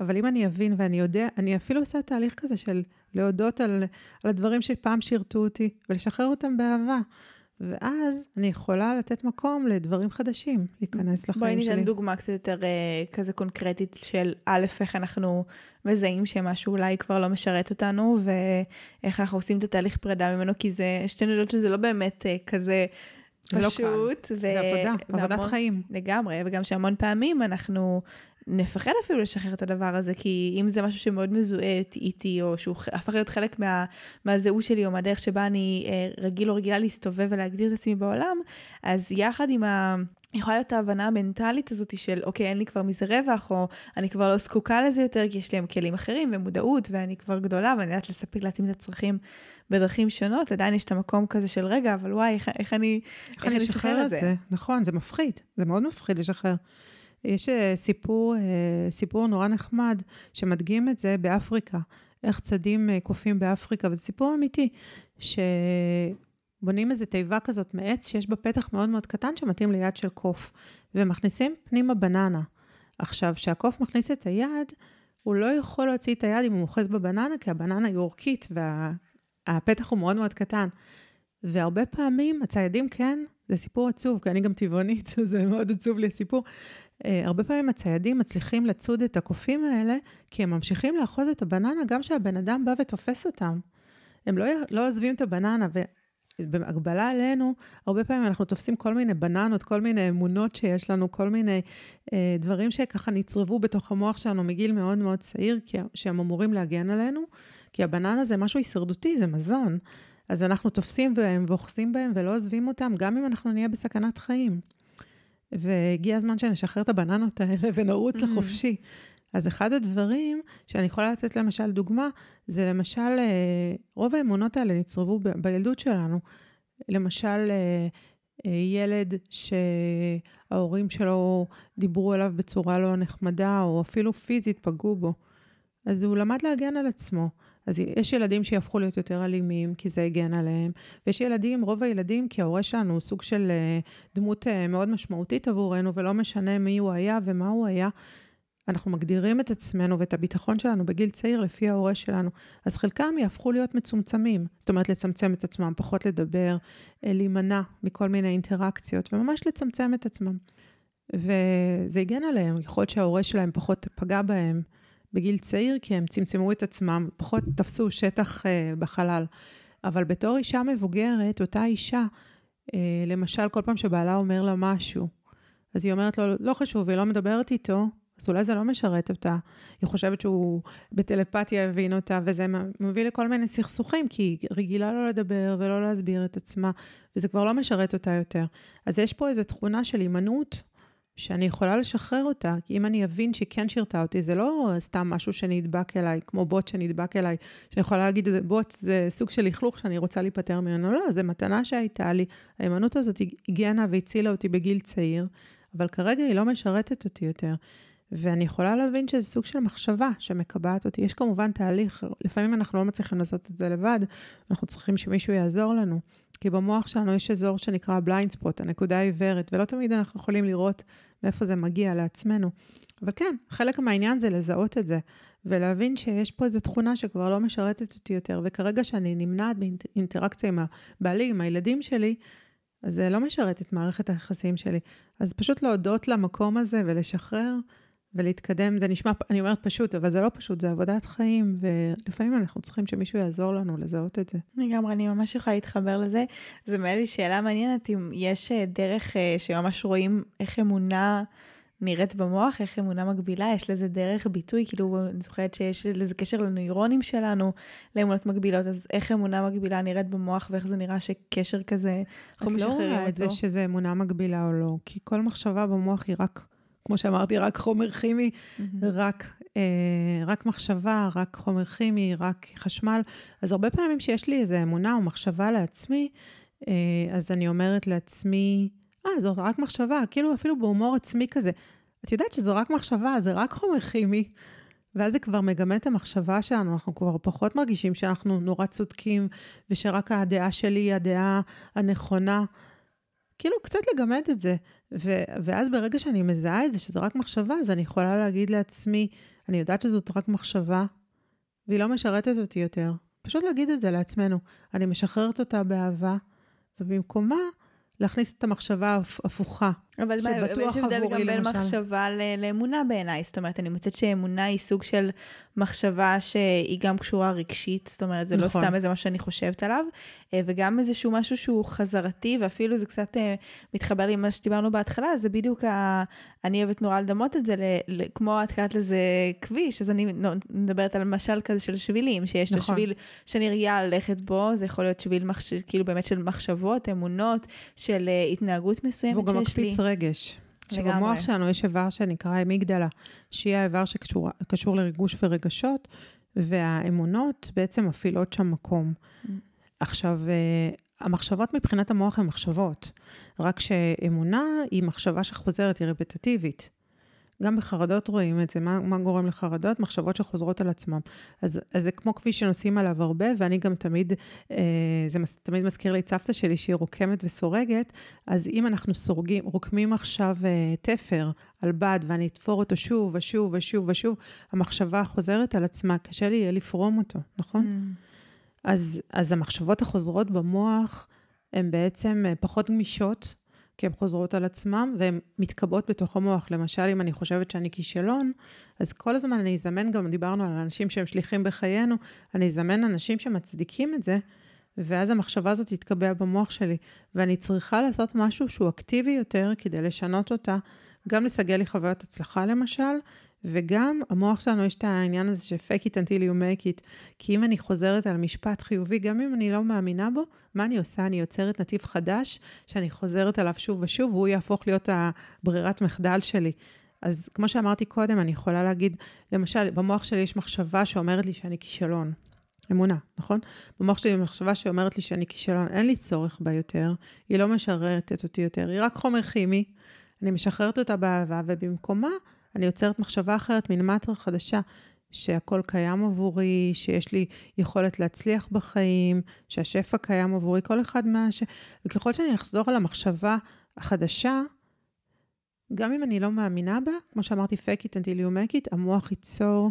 אבל אם אני אבין ואני יודע, אני אפילו עושה תהליך כזה של להודות על, על הדברים שפעם שירתו אותי ולשחרר אותם באהבה. ואז אני יכולה לתת מקום לדברים חדשים, להיכנס לחיים שלי. בואי ניתן דוגמה קצת יותר uh, כזה קונקרטית של א', איך אנחנו מזהים שמשהו אולי כבר לא משרת אותנו, ואיך אנחנו עושים את התהליך פרידה ממנו, כי זה, שתינו יודעות שזה לא באמת uh, כזה פשוט. זה לא קל, ו- זה עבודה, והמון, עבודת חיים. לגמרי, וגם שהמון פעמים אנחנו נפחד אפילו לשחרר את הדבר הזה, כי אם זה משהו שמאוד מזוהה איתי, או שהוא הפך להיות חלק מה, מהזהות שלי, או מהדרך שבה אני אה, רגיל או רגילה להסתובב ולהגדיר את עצמי בעולם, אז יחד עם ה... יכולה להיות ההבנה המנטלית הזאת של, אוקיי, אין לי כבר מזה רווח, או אני כבר לא זקוקה לזה יותר, כי יש לי כלים אחרים ומודעות, ואני כבר גדולה, ואני יודעת לספק לעצמי את הצרכים בדרכים שונות, עדיין יש את המקום כזה של, רגע, אבל וואי, איך, איך אני, איך אני אשחרר את זה? זה? נכון, זה מפחיד, זה מאוד מפחיד לשחרר. יש אה, סיפור, אה, סיפור נורא נחמד שמדגים את זה באפריקה, איך צדים אה, קופים באפריקה, וזה סיפור אמיתי, שבונים איזו תיבה כזאת מעץ שיש בה פתח מאוד מאוד קטן שמתאים ליד של קוף, ומכניסים פנימה בננה. עכשיו, כשהקוף מכניס את היד, הוא לא יכול להוציא את היד אם הוא אוחז בבננה, כי הבננה היא אורכית, וה... הפתח הוא מאוד מאוד קטן. והרבה פעמים הציידים כן, זה סיפור עצוב, כי אני גם טבעונית, *laughs* זה מאוד עצוב לי הסיפור. Uh, הרבה פעמים הציידים מצליחים לצוד את הקופים האלה, כי הם ממשיכים לאחוז את הבננה גם כשהבן אדם בא ותופס אותם. הם לא, לא עוזבים את הבננה, ובהגבלה עלינו, הרבה פעמים אנחנו תופסים כל מיני בננות, כל מיני אמונות שיש לנו, כל מיני uh, דברים שככה נצרבו בתוך המוח שלנו מגיל מאוד מאוד צעיר, כי, שהם אמורים להגן עלינו, כי הבננה זה משהו הישרדותי, זה מזון. אז אנחנו תופסים בהם ואוחזים בהם ולא עוזבים אותם, גם אם אנחנו נהיה בסכנת חיים. והגיע הזמן שנשחרר את הבננות האלה ונרוץ. לחופשי. אז אחד הדברים שאני יכולה לתת למשל דוגמה, זה למשל, אה, רוב האמונות האלה נצרבו ב- בילדות שלנו. למשל, אה, אה, ילד שההורים שלו דיברו אליו בצורה לא נחמדה, או אפילו פיזית פגעו בו. אז הוא למד להגן על עצמו. אז יש ילדים שיהפכו להיות יותר אלימים, כי זה הגן עליהם, ויש ילדים, רוב הילדים, כי ההורה שלנו הוא סוג של אה, דמות אה, מאוד משמעותית עבורנו, ולא משנה מי הוא היה ומה הוא היה, אנחנו מגדירים את עצמנו ואת הביטחון שלנו בגיל צעיר לפי ההורה שלנו. אז חלקם יהפכו להיות מצומצמים, זאת אומרת לצמצם את עצמם, פחות לדבר, אה, להימנע מכל מיני אינטראקציות, וממש לצמצם את עצמם. וזה הגן עליהם, יכול להיות שההורה שלהם פחות פגע בהם, בגיל צעיר, כי הם צמצמו את עצמם, פחות תפסו שטח uh, בחלל. אבל בתור אישה מבוגרת, אותה אישה, uh, למשל, כל פעם שבעלה אומר לה משהו, אז היא אומרת לו, לא חשוב, היא לא מדברת איתו, אז אולי זה לא משרת אותה. היא חושבת שהוא בטלפתיה הבין אותה, וזה מביא לכל מיני סכסוכים, כי היא רגילה לא לדבר ולא להסביר את עצמה, וזה כבר לא משרת אותה יותר. אז יש פה איזו תכונה של הימנעות שאני יכולה לשחרר אותה, כי אם אני אבין שהיא כן שירתה אותי, זה לא סתם משהו שנדבק אליי, כמו בוט שנדבק אליי, שאני יכולה להגיד, בוט זה סוג של לכלוך שאני רוצה להיפטר ממנו. לא, זו מתנה שהייתה לי. ההימנעות הזאת הגנה והצילה אותי בגיל צעיר, אבל כרגע היא לא משרתת אותי יותר. ואני יכולה להבין שזה סוג של מחשבה שמקבעת אותי. יש כמובן תהליך, לפעמים אנחנו לא מצליחים לעשות את זה לבד, אנחנו צריכים שמישהו יעזור לנו. כי במוח שלנו יש אזור שנקרא בליינד ספוט, הנקודה העיוורת, ולא תמיד אנחנו יכולים לראות מאיפה זה מגיע לעצמנו. אבל כן, חלק מהעניין זה לזהות את זה, ולהבין שיש פה איזו תכונה שכבר לא משרתת אותי יותר, וכרגע שאני נמנעת באינטראקציה עם הבעלי, עם הילדים שלי, אז זה לא משרת את מערכת היחסים שלי. אז פשוט להודות למקום הזה ולשחרר. ולהתקדם, זה נשמע, אני אומרת פשוט, אבל זה לא פשוט, זה עבודת חיים, ולפעמים אנחנו צריכים שמישהו יעזור לנו לזהות את זה. לגמרי, אני ממש יכולה להתחבר לזה. זה מעלה לי שאלה מעניינת, אם יש אה, דרך אה, שממש רואים איך אמונה נראית במוח, איך אמונה מגבילה, יש לזה דרך ביטוי, כאילו, אני זוכרת שיש לזה קשר לנוירונים שלנו, לאמונות מגבילות, אז איך אמונה מגבילה נראית במוח, ואיך זה נראה שקשר כזה, אנחנו משחררים אותו. את לא רואה את זה שזה אמונה מגבילה או לא, כי כל מחשבה במוח היא רק... כמו שאמרתי, רק חומר כימי, mm-hmm. רק, אה, רק מחשבה, רק חומר כימי, רק חשמל. אז הרבה פעמים שיש לי איזו אמונה או מחשבה לעצמי, אה, אז אני אומרת לעצמי, אה, זאת רק מחשבה, כאילו אפילו בהומור עצמי כזה. את יודעת שזו רק מחשבה, זה רק חומר כימי. ואז זה כבר מגמה את המחשבה שלנו, אנחנו כבר פחות מרגישים שאנחנו נורא צודקים, ושרק הדעה שלי היא הדעה הנכונה. כאילו, קצת לגמד את זה. ו- ואז ברגע שאני מזהה את זה, שזו רק מחשבה, אז אני יכולה להגיד לעצמי, אני יודעת שזאת רק מחשבה, והיא לא משרתת אותי יותר. פשוט להגיד את זה לעצמנו. אני משחררת אותה באהבה, ובמקומה להכניס את המחשבה הפוכה. אבל יש הבדל גם בין מחשבה לאמונה בעיניי. זאת אומרת, אני מוצאת שאמונה היא סוג של מחשבה שהיא גם קשורה רגשית, זאת אומרת, זה לא נכון. לא סתם איזה משהו שאני חושבת עליו, אה, וגם איזשהו משהו שהוא חזרתי, ואפילו זה קצת אה, מתחבר לי מה שדיברנו בהתחלה, זה בדיוק, ה... אני אוהבת נורא לדמות את זה, ל... ל... כמו את קראת לזה כביש, אז אני מדברת על משל כזה של שבילים, שיש נכון. את השביל שאני רגילה ללכת בו, זה יכול להיות שביל מחש... כאילו באמת של מחשבות, אמונות, של אה, התנהגות מסוימת שיש לי. רגש. שבמוח שלנו יש איבר שנקרא אמיגדלה, שהיא האיבר שקשור לריגוש ורגשות, והאמונות בעצם מפעילות שם מקום. Mm. עכשיו, אה, המחשבות מבחינת המוח הן מחשבות, רק שאמונה היא מחשבה שחוזרת, היא רפטטיבית. גם בחרדות רואים את זה, מה, מה גורם לחרדות? מחשבות שחוזרות על עצמם. אז, אז זה כמו כביש שנוסעים עליו הרבה, ואני גם תמיד, אה, זה מס, תמיד מזכיר לי את סבתא שלי שהיא רוקמת וסורגת, אז אם אנחנו סורגים, רוקמים עכשיו אה, תפר על בד, ואני אתפור אותו שוב ושוב ושוב ושוב, המחשבה חוזרת על עצמה, קשה לי יהיה לפרום אותו, נכון? Mm. אז, אז המחשבות החוזרות במוח הן בעצם אה, פחות גמישות, כי הן חוזרות על עצמן והן מתקבעות בתוך המוח. למשל, אם אני חושבת שאני כישלון, אז כל הזמן אני אזמן, גם דיברנו על אנשים שהם שליחים בחיינו, אני אזמן אנשים שמצדיקים את זה, ואז המחשבה הזאת תתקבע במוח שלי, ואני צריכה לעשות משהו שהוא אקטיבי יותר כדי לשנות אותה, גם לסגל לי חוויות הצלחה למשל, וגם המוח שלנו יש את העניין הזה של fake it until you make it, כי אם אני חוזרת על משפט חיובי, גם אם אני לא מאמינה בו, מה אני עושה? אני יוצרת נתיב חדש, שאני חוזרת עליו שוב ושוב, והוא יהפוך להיות הברירת מחדל שלי. אז כמו שאמרתי קודם, אני יכולה להגיד, למשל, במוח שלי יש מחשבה שאומרת לי שאני כישלון. אמונה, נכון? במוח שלי מחשבה שאומרת לי שאני כישלון, אין לי צורך בה יותר, היא לא משרתת אותי יותר, היא רק חומר כימי, אני משחררת אותה באהבה, ובמקומה אני יוצרת מחשבה אחרת, מין מטרה חדשה, שהכל קיים עבורי, שיש לי יכולת להצליח בחיים, שהשפע קיים עבורי, כל אחד מה ש... וככל שאני אחזור על המחשבה החדשה, גם אם אני לא מאמינה בה, כמו שאמרתי, fake it until you make it, המוח ייצור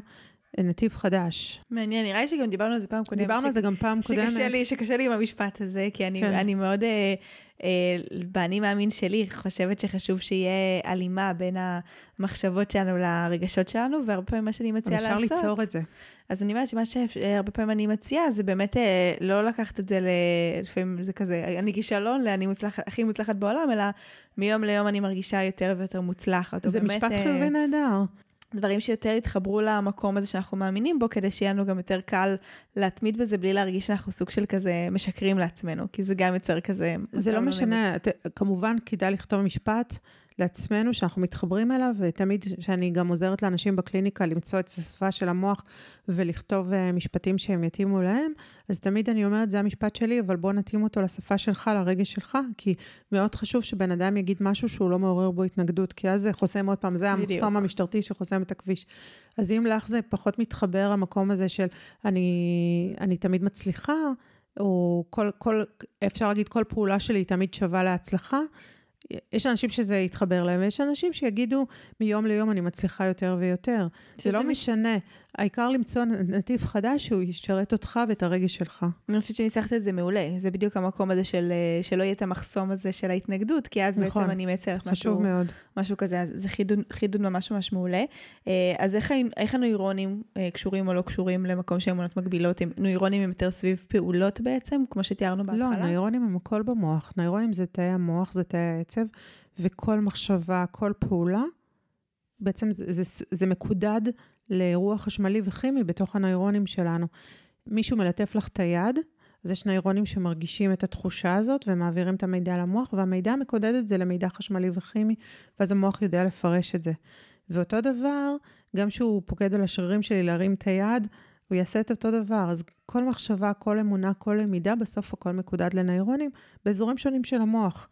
נתיב חדש. מעניין, נראה לי שגם דיברנו על זה פעם קודמת. דיברנו על זה גם פעם קודמת. שקשה לי, שקשה לי עם המשפט הזה, כי אני, כן. אני מאוד, אה, אה, באני מאמין שלי, חושבת שחשוב שיהיה הלימה בין המחשבות שלנו לרגשות שלנו, והרבה פעמים מה שאני מציעה לעשות... אפשר ליצור את זה. אז אני אומרת שמה שהרבה פעמים אני מציעה, זה באמת אה, לא לקחת את זה ל... לפעמים זה כזה, אני כישלון לאני מוצלח, הכי מוצלחת בעולם, אלא מיום ליום אני מרגישה יותר ויותר מוצלחת. זה באמת, משפט אה, חיובי נהדר. דברים שיותר יתחברו למקום הזה שאנחנו מאמינים בו, כדי שיהיה לנו גם יותר קל להתמיד בזה בלי להרגיש שאנחנו סוג של כזה משקרים לעצמנו, כי זה גם יוצר כזה... זה לא משנה, את, כמובן כדאי לכתוב משפט לעצמנו, שאנחנו מתחברים אליו, ותמיד שאני גם עוזרת לאנשים בקליניקה למצוא את השפה של המוח ולכתוב uh, משפטים שהם יתאימו להם, אז תמיד אני אומרת, זה המשפט שלי, אבל בוא נתאים אותו לשפה שלך, לרגש שלך, כי מאוד חשוב שבן אדם יגיד משהו שהוא לא מעורר בו התנגדות, כי אז זה חוסם עוד פעם, זה המחסום המשטרתי שחוסם את הכביש. אז אם לך זה פחות מתחבר, המקום הזה של אני, אני תמיד מצליחה, או כל, כל, אפשר להגיד, כל פעולה שלי תמיד שווה להצלחה, יש אנשים שזה יתחבר להם, ויש אנשים שיגידו, מיום ליום אני מצליחה יותר ויותר. זה לא משנה. העיקר למצוא נתיב חדש שהוא ישרת אותך ואת הרגש שלך. אני חושבת שניסחת את זה מעולה. זה בדיוק המקום הזה של אה, שלא יהיה את המחסום הזה של ההתנגדות, כי אז נכון, בעצם אני מייצרת משהו, מאוד. משהו כזה. אז זה חידוד, חידוד ממש ממש מעולה. אה, אז איך, איך הנוירונים אה, קשורים או לא קשורים למקום של אמונות מגבילות? נוירונים הם יותר סביב פעולות בעצם, כמו שתיארנו בהתחלה? לא, נוירונים הם הכל במוח. נוירונים זה תאי המוח, זה תאי העצב, וכל מחשבה, כל פעולה, בעצם זה, זה, זה מקודד לאירוע חשמלי וכימי בתוך הנוירונים שלנו. מישהו מלטף לך את היד, אז יש נוירונים שמרגישים את התחושה הזאת ומעבירים את המידע למוח, והמידע מקודד את זה למידע חשמלי וכימי, ואז המוח יודע לפרש את זה. ואותו דבר, גם כשהוא פוקד על השרירים שלי להרים את היד, הוא יעשה את אותו דבר. אז כל מחשבה, כל אמונה, כל למידה, בסוף הכל מקודד לנוירונים באזורים שונים של המוח.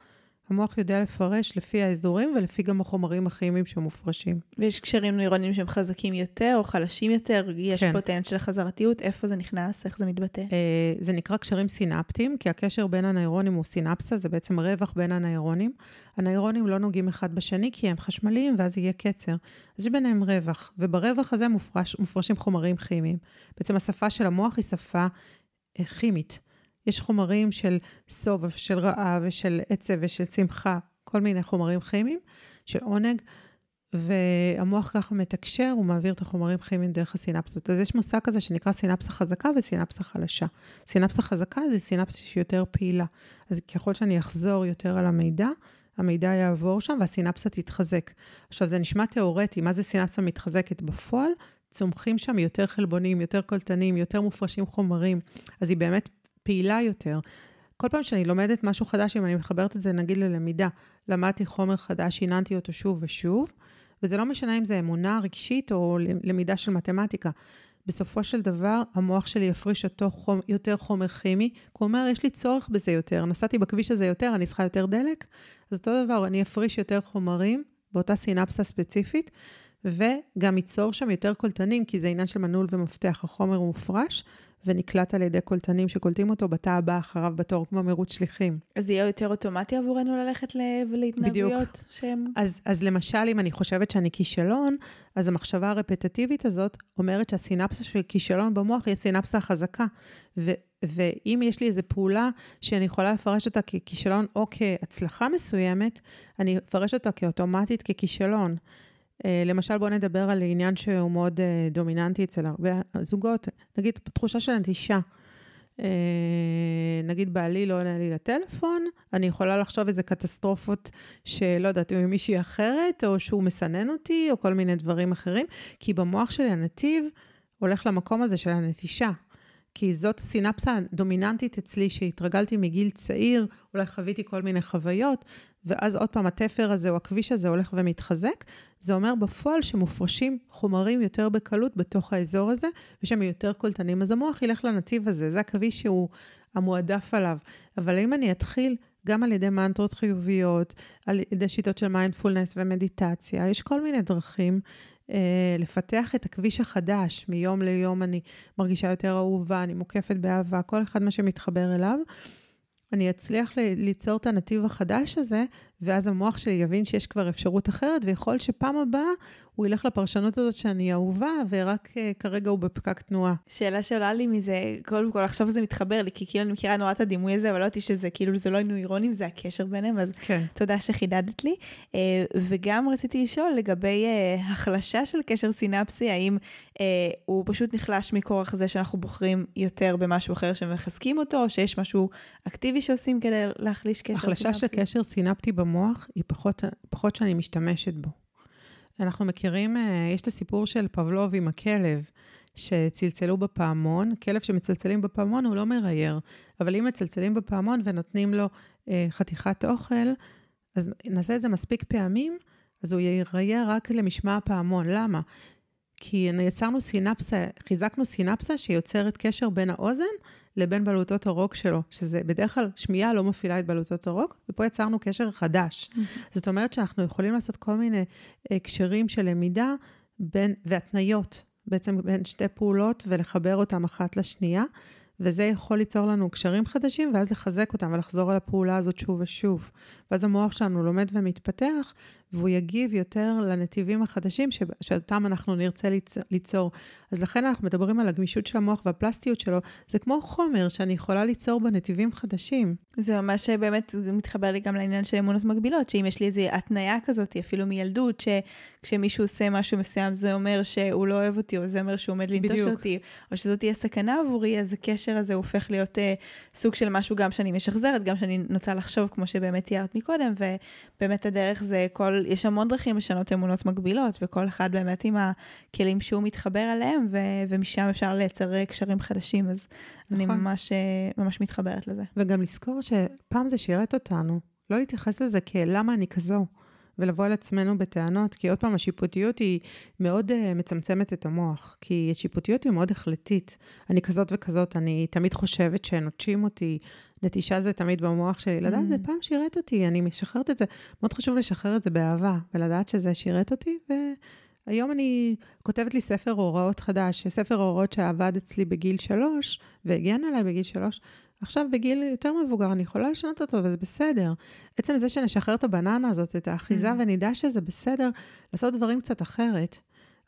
המוח יודע לפרש לפי האזורים ולפי גם החומרים הכימיים שמופרשים. ויש קשרים נוירונים שהם חזקים יותר או חלשים יותר? יש כן. פה את העניין של החזרתיות, איפה זה נכנס? איך זה מתבטא? אה, זה נקרא קשרים סינפטיים, כי הקשר בין הנוירונים הוא סינפסה, זה בעצם רווח בין הנוירונים. הנוירונים לא נוגעים אחד בשני כי הם חשמליים ואז יהיה קצר. אז יש ביניהם רווח, וברווח הזה מופרש, מופרשים חומרים כימיים. בעצם השפה של המוח היא שפה אה, כימית. יש חומרים של סוב ושל רעה ושל עצב ושל שמחה, כל מיני חומרים כימיים, של עונג, והמוח ככה מתקשר, הוא מעביר את החומרים כימיים דרך הסינפסות. אז יש מושג כזה שנקרא סינפסה חזקה וסינפסה חלשה. סינפסה חזקה זה סינפסה שהיא יותר פעילה. אז ככל שאני אחזור יותר על המידע, המידע יעבור שם והסינפסה תתחזק. עכשיו, זה נשמע תיאורטי, מה זה סינפסה מתחזקת? בפועל צומחים שם יותר חלבונים, יותר קולטנים, יותר מופרשים חומרים. אז היא באמת פעילה יותר. כל פעם שאני לומדת משהו חדש, אם אני מחברת את זה נגיד ללמידה, למדתי חומר חדש, שיננתי אותו שוב ושוב, וזה לא משנה אם זה אמונה רגשית או למידה של מתמטיקה. בסופו של דבר, המוח שלי יפריש אותו חומ, יותר חומר כימי, כי הוא אומר, יש לי צורך בזה יותר, נסעתי בכביש הזה יותר, אני צריכה יותר דלק, אז אותו דבר, אני אפריש יותר חומרים באותה סינפסה ספציפית, וגם ייצור שם יותר קולטנים, כי זה עניין של מנעול ומפתח, החומר מופרש, ונקלט על ידי קולטנים שקולטים אותו בתא הבא אחריו בתור, כמו מרוץ שליחים. אז יהיה יותר אוטומטי עבורנו ללכת ל... להתנהגויות שהם... אז, אז למשל, אם אני חושבת שאני כישלון, אז המחשבה הרפטטיבית הזאת אומרת שהסינפסה של כישלון במוח היא הסינפסה החזקה. ו, ואם יש לי איזו פעולה שאני יכולה לפרש אותה ככישלון או כהצלחה מסוימת, אני אפרש אותה כאוטומטית ככישלון. אה, למשל, בואו נדבר על עניין שהוא מאוד אה, דומיננטי אצל הרבה זוגות, נגיד תחושה של נטישה. אה, נגיד בעלי לא עונה לי לטלפון, אני יכולה לחשוב איזה קטסטרופות שלא יודעת, עם מישהי אחרת, או שהוא מסנן אותי, או כל מיני דברים אחרים, כי במוח שלי הנתיב הולך למקום הזה של הנטישה. כי זאת הסינפסה הדומיננטית אצלי שהתרגלתי מגיל צעיר, אולי חוויתי כל מיני חוויות, ואז עוד פעם התפר הזה או הכביש הזה הולך ומתחזק, זה אומר בפועל שמופרשים חומרים יותר בקלות בתוך האזור הזה, ושהם יותר קולטנים, אז המוח ילך לנתיב הזה, זה הכביש שהוא המועדף עליו. אבל אם אני אתחיל גם על ידי מנטרות חיוביות, על ידי שיטות של מיינדפולנס ומדיטציה, יש כל מיני דרכים אה, לפתח את הכביש החדש. מיום ליום אני מרגישה יותר אהובה, אני מוקפת באהבה, כל אחד מה שמתחבר אליו. אני אצליח ליצור את הנתיב החדש הזה, ואז המוח שלי יבין שיש כבר אפשרות אחרת, ויכול שפעם הבאה הוא ילך לפרשנות הזאת שאני אהובה, ורק uh, כרגע הוא בפקק תנועה. שאלה שעולה לי מזה, קודם כל עכשיו זה מתחבר לי, כי כאילו אני מכירה נורא את הדימוי הזה, אבל לא יודעתי שזה כאילו זה לא נוירונים, זה הקשר ביניהם, אז כן. תודה שחידדת לי. Uh, וגם רציתי לשאול לגבי uh, החלשה של קשר סינפסי, האם uh, הוא פשוט נחלש מכורח זה שאנחנו בוחרים יותר במשהו אחר שמחזקים אותו, או שיש משהו אקטיבי שעושים כדי להחליש קשר החלשה סינפסי? החלשה של קשר סינפטי במוח היא פחות, פחות שאני משתמשת בו. אנחנו מכירים, אה, יש את הסיפור של פבלוב עם הכלב, שצלצלו בפעמון, כלב שמצלצלים בפעמון הוא לא מרייר, אבל אם מצלצלים בפעמון ונותנים לו אה, חתיכת אוכל, אז נעשה את זה מספיק פעמים, אז הוא ירייר רק למשמע הפעמון. למה? כי יצרנו סינפסה, חיזקנו סינפסה שיוצרת קשר בין האוזן לבין בלוטות הרוק שלו, שזה בדרך כלל שמיעה לא מפעילה את בלוטות הרוק, ופה יצרנו קשר חדש. Mm-hmm. זאת אומרת שאנחנו יכולים לעשות כל מיני הקשרים של למידה בין, והתניות, בעצם בין שתי פעולות, ולחבר אותן אחת לשנייה. וזה יכול ליצור לנו קשרים חדשים, ואז לחזק אותם ולחזור על הפעולה הזאת שוב ושוב. ואז המוח שלנו לומד ומתפתח, והוא יגיב יותר לנתיבים החדשים ש... שאותם אנחנו נרצה ליצ... ליצור. אז לכן אנחנו מדברים על הגמישות של המוח והפלסטיות שלו. זה כמו חומר שאני יכולה ליצור בנתיבים חדשים. זה ממש באמת, זה מתחבר לי גם לעניין של אמונות מגבילות, שאם יש לי איזו התניה כזאת, אפילו מילדות, שכשמישהו עושה משהו מסוים, זה אומר שהוא לא אוהב אותי, או זה אומר שהוא עומד לנטוש אותי, או שזאת תהיה סכנה עבורי, אז הקשר הזה הופך להיות uh, סוג של משהו גם שאני משחזרת, גם שאני נוטה לחשוב, כמו שבאמת תיארת מקודם, ובאמת הדרך זה כל יש המון דרכים לשנות אמונות מגבילות, וכל אחד באמת עם הכלים שהוא מתחבר אליהם, ו- ומשם אפשר לייצר קשרים חדשים, אז נכון. אני ממש, ממש מתחברת לזה. וגם לזכור שפעם זה שירת אותנו, לא להתייחס לזה כלמה אני כזו. ולבוא על עצמנו בטענות, כי עוד פעם, השיפוטיות היא מאוד uh, מצמצמת את המוח, כי השיפוטיות היא מאוד החלטית. אני כזאת וכזאת, אני תמיד חושבת שנוטשים אותי, נטישה זה תמיד במוח שלי, לדעת, זה mm. פעם שירת אותי, אני משחררת את זה. מאוד חשוב לשחרר את זה באהבה, ולדעת שזה שירת אותי, והיום אני כותבת לי ספר הוראות חדש, ספר הוראות שעבד אצלי בגיל שלוש, והגן עליי בגיל שלוש, עכשיו בגיל יותר מבוגר אני יכולה לשנות אותו וזה בסדר. עצם זה שנשחרר את הבננה הזאת, את האחיזה, mm. ונדע שזה בסדר, לעשות דברים קצת אחרת.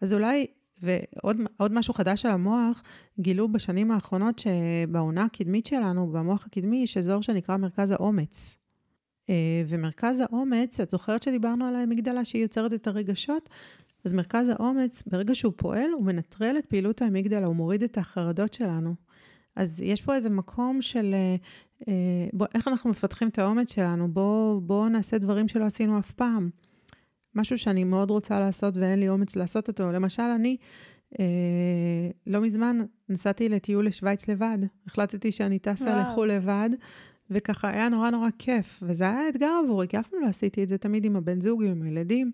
אז אולי, ועוד משהו חדש על המוח, גילו בשנים האחרונות שבעונה הקדמית שלנו, במוח הקדמי, יש אזור שנקרא מרכז האומץ. אה, ומרכז האומץ, את זוכרת שדיברנו על האמיגדלה שהיא יוצרת את הרגשות? אז מרכז האומץ, ברגע שהוא פועל, הוא מנטרל את פעילות האמיגדלה, הוא מוריד את החרדות שלנו. אז יש פה איזה מקום של אה, אה, בוא, איך אנחנו מפתחים את האומץ שלנו, בואו בוא נעשה דברים שלא עשינו אף פעם. משהו שאני מאוד רוצה לעשות ואין לי אומץ לעשות אותו. למשל, אני אה, לא מזמן נסעתי לטיול לשוויץ לבד. החלטתי שאני טסה לחו"ל לבד, וככה היה נורא נורא כיף. וזה היה אתגר עבורי, כי אף פעם לא עשיתי את זה תמיד עם הבן זוג, עם הילדים,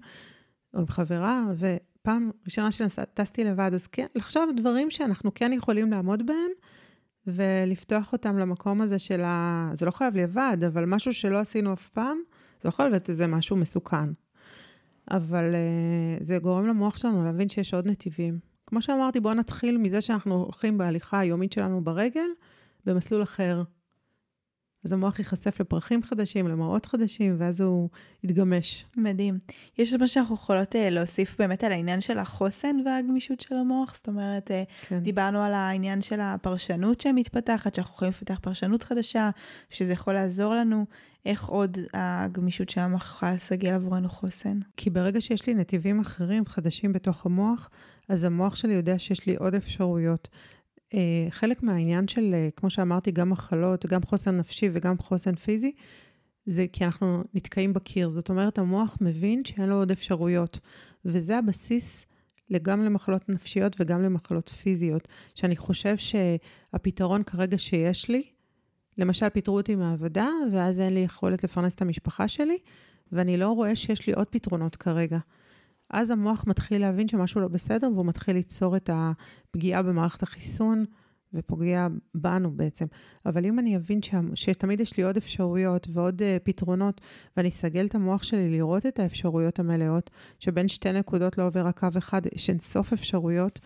או עם חברה, ופעם ראשונה שטסתי לבד, אז כן, לחשוב דברים שאנחנו כן יכולים לעמוד בהם. ולפתוח אותם למקום הזה של ה... זה לא חייב לבד, אבל משהו שלא עשינו אף פעם, זה יכול להיות איזה משהו מסוכן. אבל uh, זה גורם למוח שלנו להבין שיש עוד נתיבים. כמו שאמרתי, בואו נתחיל מזה שאנחנו הולכים בהליכה היומית שלנו ברגל, במסלול אחר. אז המוח ייחשף לפרחים חדשים, למראות חדשים, ואז הוא יתגמש. מדהים. יש מה שאנחנו יכולות uh, להוסיף באמת על העניין של החוסן והגמישות של המוח? זאת אומרת, uh, כן. דיברנו על העניין של הפרשנות שמתפתחת, שאנחנו יכולים לפתח פרשנות חדשה, שזה יכול לעזור לנו. איך עוד הגמישות של המוח יכולה לסגל עבורנו חוסן? כי ברגע שיש לי נתיבים אחרים, חדשים בתוך המוח, אז המוח שלי יודע שיש לי עוד אפשרויות. אה, חלק מהעניין של, אה, כמו שאמרתי, גם מחלות, גם חוסן נפשי וגם חוסן פיזי, זה כי אנחנו נתקעים בקיר. זאת אומרת, המוח מבין שאין לו עוד אפשרויות, וזה הבסיס גם למחלות נפשיות וגם למחלות פיזיות, שאני חושב שהפתרון כרגע שיש לי, למשל, פיטרו אותי מהעבודה, ואז אין לי יכולת לפרנס את המשפחה שלי, ואני לא רואה שיש לי עוד פתרונות כרגע. אז המוח מתחיל להבין שמשהו לא בסדר, והוא מתחיל ליצור את הפגיעה במערכת החיסון, ופוגע בנו בעצם. אבל אם אני אבין ש... שתמיד יש לי עוד אפשרויות ועוד uh, פתרונות, ואני אסגל את המוח שלי לראות את האפשרויות המלאות, שבין שתי נקודות לא עובר רק קו אחד, יש אין סוף אפשרויות,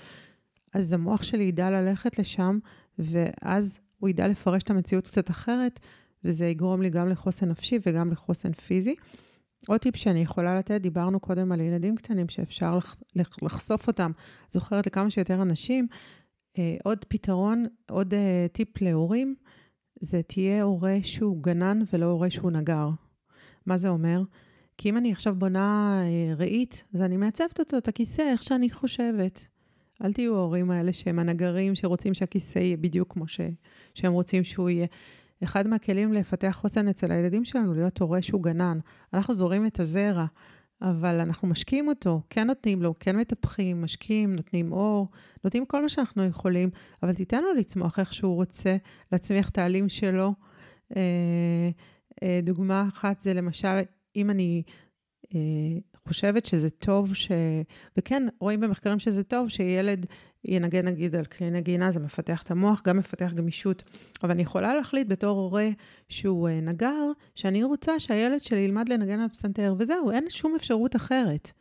אז המוח שלי ידע ללכת לשם, ואז הוא ידע לפרש את המציאות קצת אחרת, וזה יגרום לי גם לחוסן נפשי וגם לחוסן פיזי. עוד טיפ שאני יכולה לתת, דיברנו קודם על ילדים קטנים שאפשר לח, לח, לחשוף אותם, זוכרת לכמה שיותר אנשים. אה, עוד פתרון, עוד אה, טיפ להורים, זה תהיה הורה שהוא גנן ולא הורה שהוא נגר. מה זה אומר? כי אם אני עכשיו בונה אה, ראית, אז אני מעצבת אותו, את הכיסא, איך שאני חושבת. אל תהיו ההורים האלה שהם הנגרים שרוצים שהכיסא יהיה בדיוק כמו ש... שהם רוצים שהוא יהיה. אחד מהכלים לפתח חוסן אצל הילדים שלנו, להיות הורה שהוא גנן. אנחנו זורים את הזרע, אבל אנחנו משקיעים אותו, כן נותנים לו, כן מטפחים, משקיעים, נותנים אור, נותנים כל מה שאנחנו יכולים, אבל תיתן לו לצמוח איך שהוא רוצה, להצמיח את העלים שלו. אה, אה, דוגמה אחת זה למשל, אם אני אה, חושבת שזה טוב ש... וכן, רואים במחקרים שזה טוב שילד ינגן נגיד על כלי נגינה, זה מפתח את המוח, גם מפתח גמישות. אבל אני יכולה להחליט בתור הורה שהוא אה, נגר, שאני רוצה שהילד שלי ילמד לנגן על פסנתר, וזהו, אין שום אפשרות אחרת.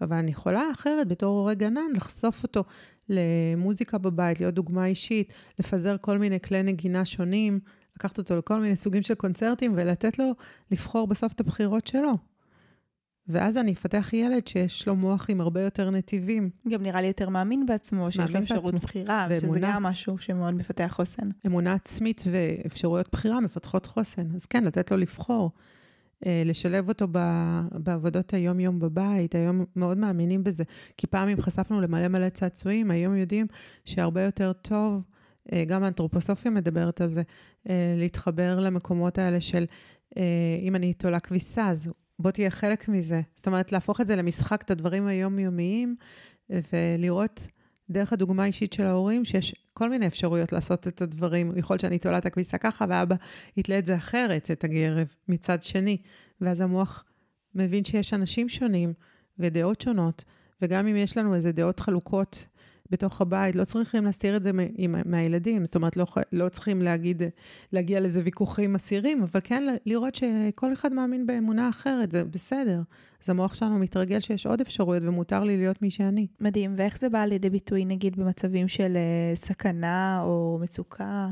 אבל אני יכולה אחרת, בתור הורה גנן, לחשוף אותו למוזיקה בבית, להיות דוגמה אישית, לפזר כל מיני כלי נגינה שונים, לקחת אותו לכל מיני סוגים של קונצרטים ולתת לו לבחור בסוף את הבחירות שלו. ואז אני אפתח ילד שיש לו מוח עם הרבה יותר נתיבים. גם נראה לי יותר מאמין בעצמו, שיש לו אפשרות בחירה, שזה גם משהו שמאוד מפתח חוסן. אמונה עצמית ואפשרויות בחירה מפתחות חוסן. אז כן, לתת לו לבחור. אה, לשלב אותו בעבודות היום-יום בבית, היום מאוד מאמינים בזה. כי פעם אם חשפנו למלא מלא צעצועים, היום יודעים שהרבה יותר טוב, אה, גם האנתרופוסופיה מדברת על זה, אה, להתחבר למקומות האלה של אם אני תולה כביסה, אז בוא תהיה חלק מזה. זאת אומרת, להפוך את זה למשחק, את הדברים היומיומיים, ולראות דרך הדוגמה האישית של ההורים, שיש כל מיני אפשרויות לעשות את הדברים. יכול להיות שאני תולה את הכביסה ככה, ואבא יתלה את זה אחרת, את הגרב, מצד שני. ואז המוח מבין שיש אנשים שונים ודעות שונות, וגם אם יש לנו איזה דעות חלוקות בתוך הבית, לא צריכים להסתיר את זה מהילדים, זאת אומרת, לא, לא צריכים להגיד, להגיע לזה ויכוחים אסירים, אבל כן לראות שכל אחד מאמין באמונה אחרת, זה בסדר. אז המוח שלנו מתרגל שיש עוד אפשרויות ומותר לי להיות מי שאני. מדהים, ואיך זה בא לידי ביטוי נגיד במצבים של uh, סכנה או מצוקה,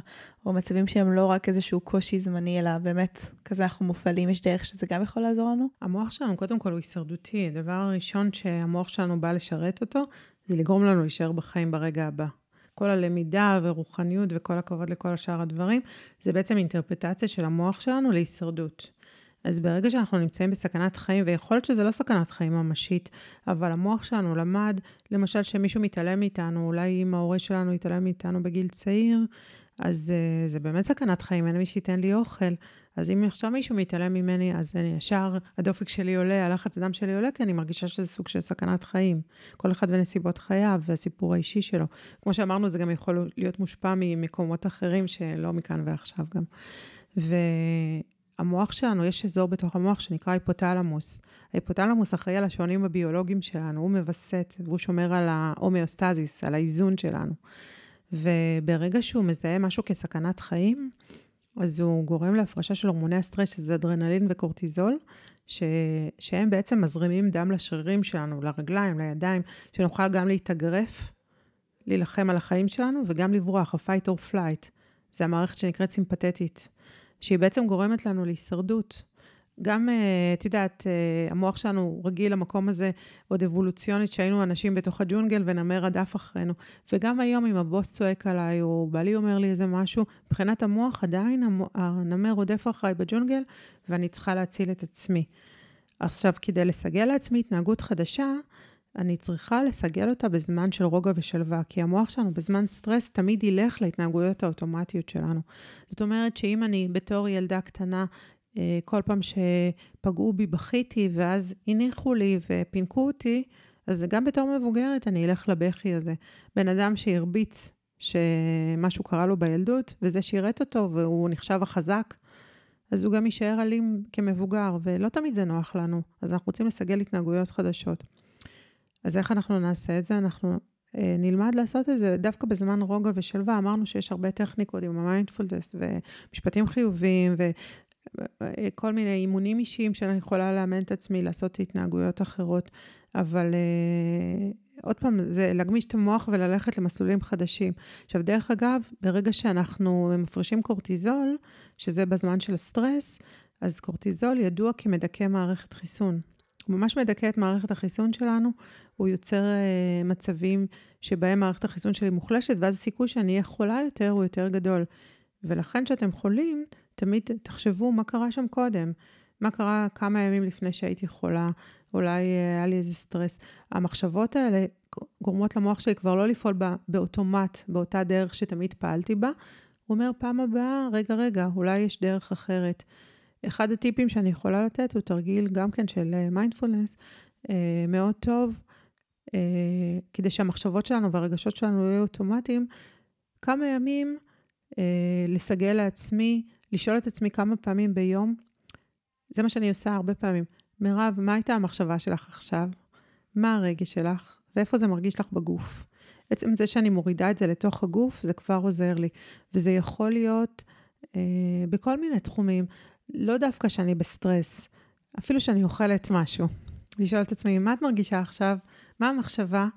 או מצבים שהם לא רק איזשהו קושי זמני, אלא באמת כזה אנחנו מופעלים, יש דרך שזה גם יכול לעזור לנו? המוח שלנו קודם כל הוא הישרדותי, הדבר הראשון שהמוח שלנו בא לשרת אותו, זה לגרום לנו להישאר בחיים ברגע הבא. כל הלמידה ורוחניות וכל הכבוד לכל שאר הדברים, זה בעצם אינטרפטציה של המוח שלנו להישרדות. אז ברגע שאנחנו נמצאים בסכנת חיים, ויכול להיות שזה לא סכנת חיים ממשית, אבל המוח שלנו למד, למשל שמישהו מתעלם מאיתנו, אולי אם ההורה שלנו יתעלם מאיתנו בגיל צעיר, אז uh, זה באמת סכנת חיים, אין מי שייתן לי אוכל. אז אם עכשיו מישהו מתעלם ממני, אז אני ישר, הדופק שלי עולה, הלחץ הדם שלי עולה, כי אני מרגישה שזה סוג של סכנת חיים. כל אחד ונסיבות חייו והסיפור האישי שלו. כמו שאמרנו, זה גם יכול להיות מושפע ממקומות אחרים שלא מכאן ועכשיו גם. והמוח שלנו, יש אזור בתוך המוח שנקרא היפותלמוס. ההיפותלמוס אחראי על השעונים הביולוגיים שלנו, הוא מווסת והוא שומר על ההומאוסטזיס, על האיזון שלנו. וברגע שהוא מזהה משהו כסכנת חיים, אז הוא גורם להפרשה של הורמוני הסטרס, שזה אדרנלין וקורטיזול, ש... שהם בעצם מזרימים דם לשרירים שלנו, לרגליים, לידיים, שנוכל גם להתאגרף להילחם על החיים שלנו וגם לברוח, ה-fight or flight. זה המערכת שנקראת סימפתטית, שהיא בעצם גורמת לנו להישרדות. גם, אה, את יודעת, אה, המוח שלנו רגיל למקום הזה, עוד אבולוציונית, שהיינו אנשים בתוך הג'ונגל ונמר רדף אחרינו. וגם היום, אם הבוס צועק עליי, או בעלי אומר לי איזה משהו, מבחינת המוח עדיין הנמר רודף אחריי בג'ונגל, ואני צריכה להציל את עצמי. עכשיו, כדי לסגל לעצמי התנהגות חדשה, אני צריכה לסגל אותה בזמן של רוגע ושלווה, כי המוח שלנו בזמן סטרס תמיד ילך להתנהגויות האוטומטיות שלנו. זאת אומרת שאם אני בתור ילדה קטנה כל פעם שפגעו בי בכיתי, ואז הניחו לי ופינקו אותי, אז גם בתור מבוגרת אני אלך לבכי הזה. בן אדם שהרביץ שמשהו קרה לו בילדות, וזה שירת אותו, והוא נחשב החזק, אז הוא גם יישאר אלים כמבוגר, ולא תמיד זה נוח לנו. אז אנחנו רוצים לסגל התנהגויות חדשות. אז איך אנחנו נעשה את זה? אנחנו אה, נלמד לעשות את זה דווקא בזמן רוגע ושלווה. אמרנו שיש הרבה טכניקות עם המיינדפולנס ומשפטים חיוביים כל מיני אימונים אישיים שאני יכולה לאמן את עצמי לעשות התנהגויות אחרות, אבל uh, עוד פעם, זה להגמיש את המוח וללכת למסלולים חדשים. עכשיו, דרך אגב, ברגע שאנחנו מפרישים קורטיזול, שזה בזמן של הסטרס, אז קורטיזול ידוע כמדכא מערכת חיסון. הוא ממש מדכא את מערכת החיסון שלנו, הוא יוצר uh, מצבים שבהם מערכת החיסון שלי מוחלשת, ואז הסיכוי שאני אהיה חולה יותר הוא יותר גדול. ולכן כשאתם חולים, תמיד תחשבו מה קרה שם קודם. מה קרה כמה ימים לפני שהייתי חולה, אולי אה, היה לי איזה סטרס. המחשבות האלה גורמות למוח שלי כבר לא לפעול בא, באוטומט, באותה דרך שתמיד פעלתי בה. הוא אומר, פעם הבאה, רגע, רגע, אולי יש דרך אחרת. אחד הטיפים שאני יכולה לתת הוא תרגיל גם כן של מיינדפולנס, אה, uh, מאוד טוב, uh, כדי שהמחשבות שלנו והרגשות שלנו יהיו אוטומטיים, כמה ימים uh, לסגל לעצמי לשאול את עצמי כמה פעמים ביום, זה מה שאני עושה הרבה פעמים. מירב, מה הייתה המחשבה שלך עכשיו? מה הרגש שלך? ואיפה זה מרגיש לך בגוף? עצם זה שאני מורידה את זה לתוך הגוף, זה כבר עוזר לי. וזה יכול להיות אה, בכל מיני תחומים, לא דווקא שאני בסטרס, אפילו שאני אוכלת משהו. לשאול את עצמי, מה את מרגישה עכשיו? מה המחשבה?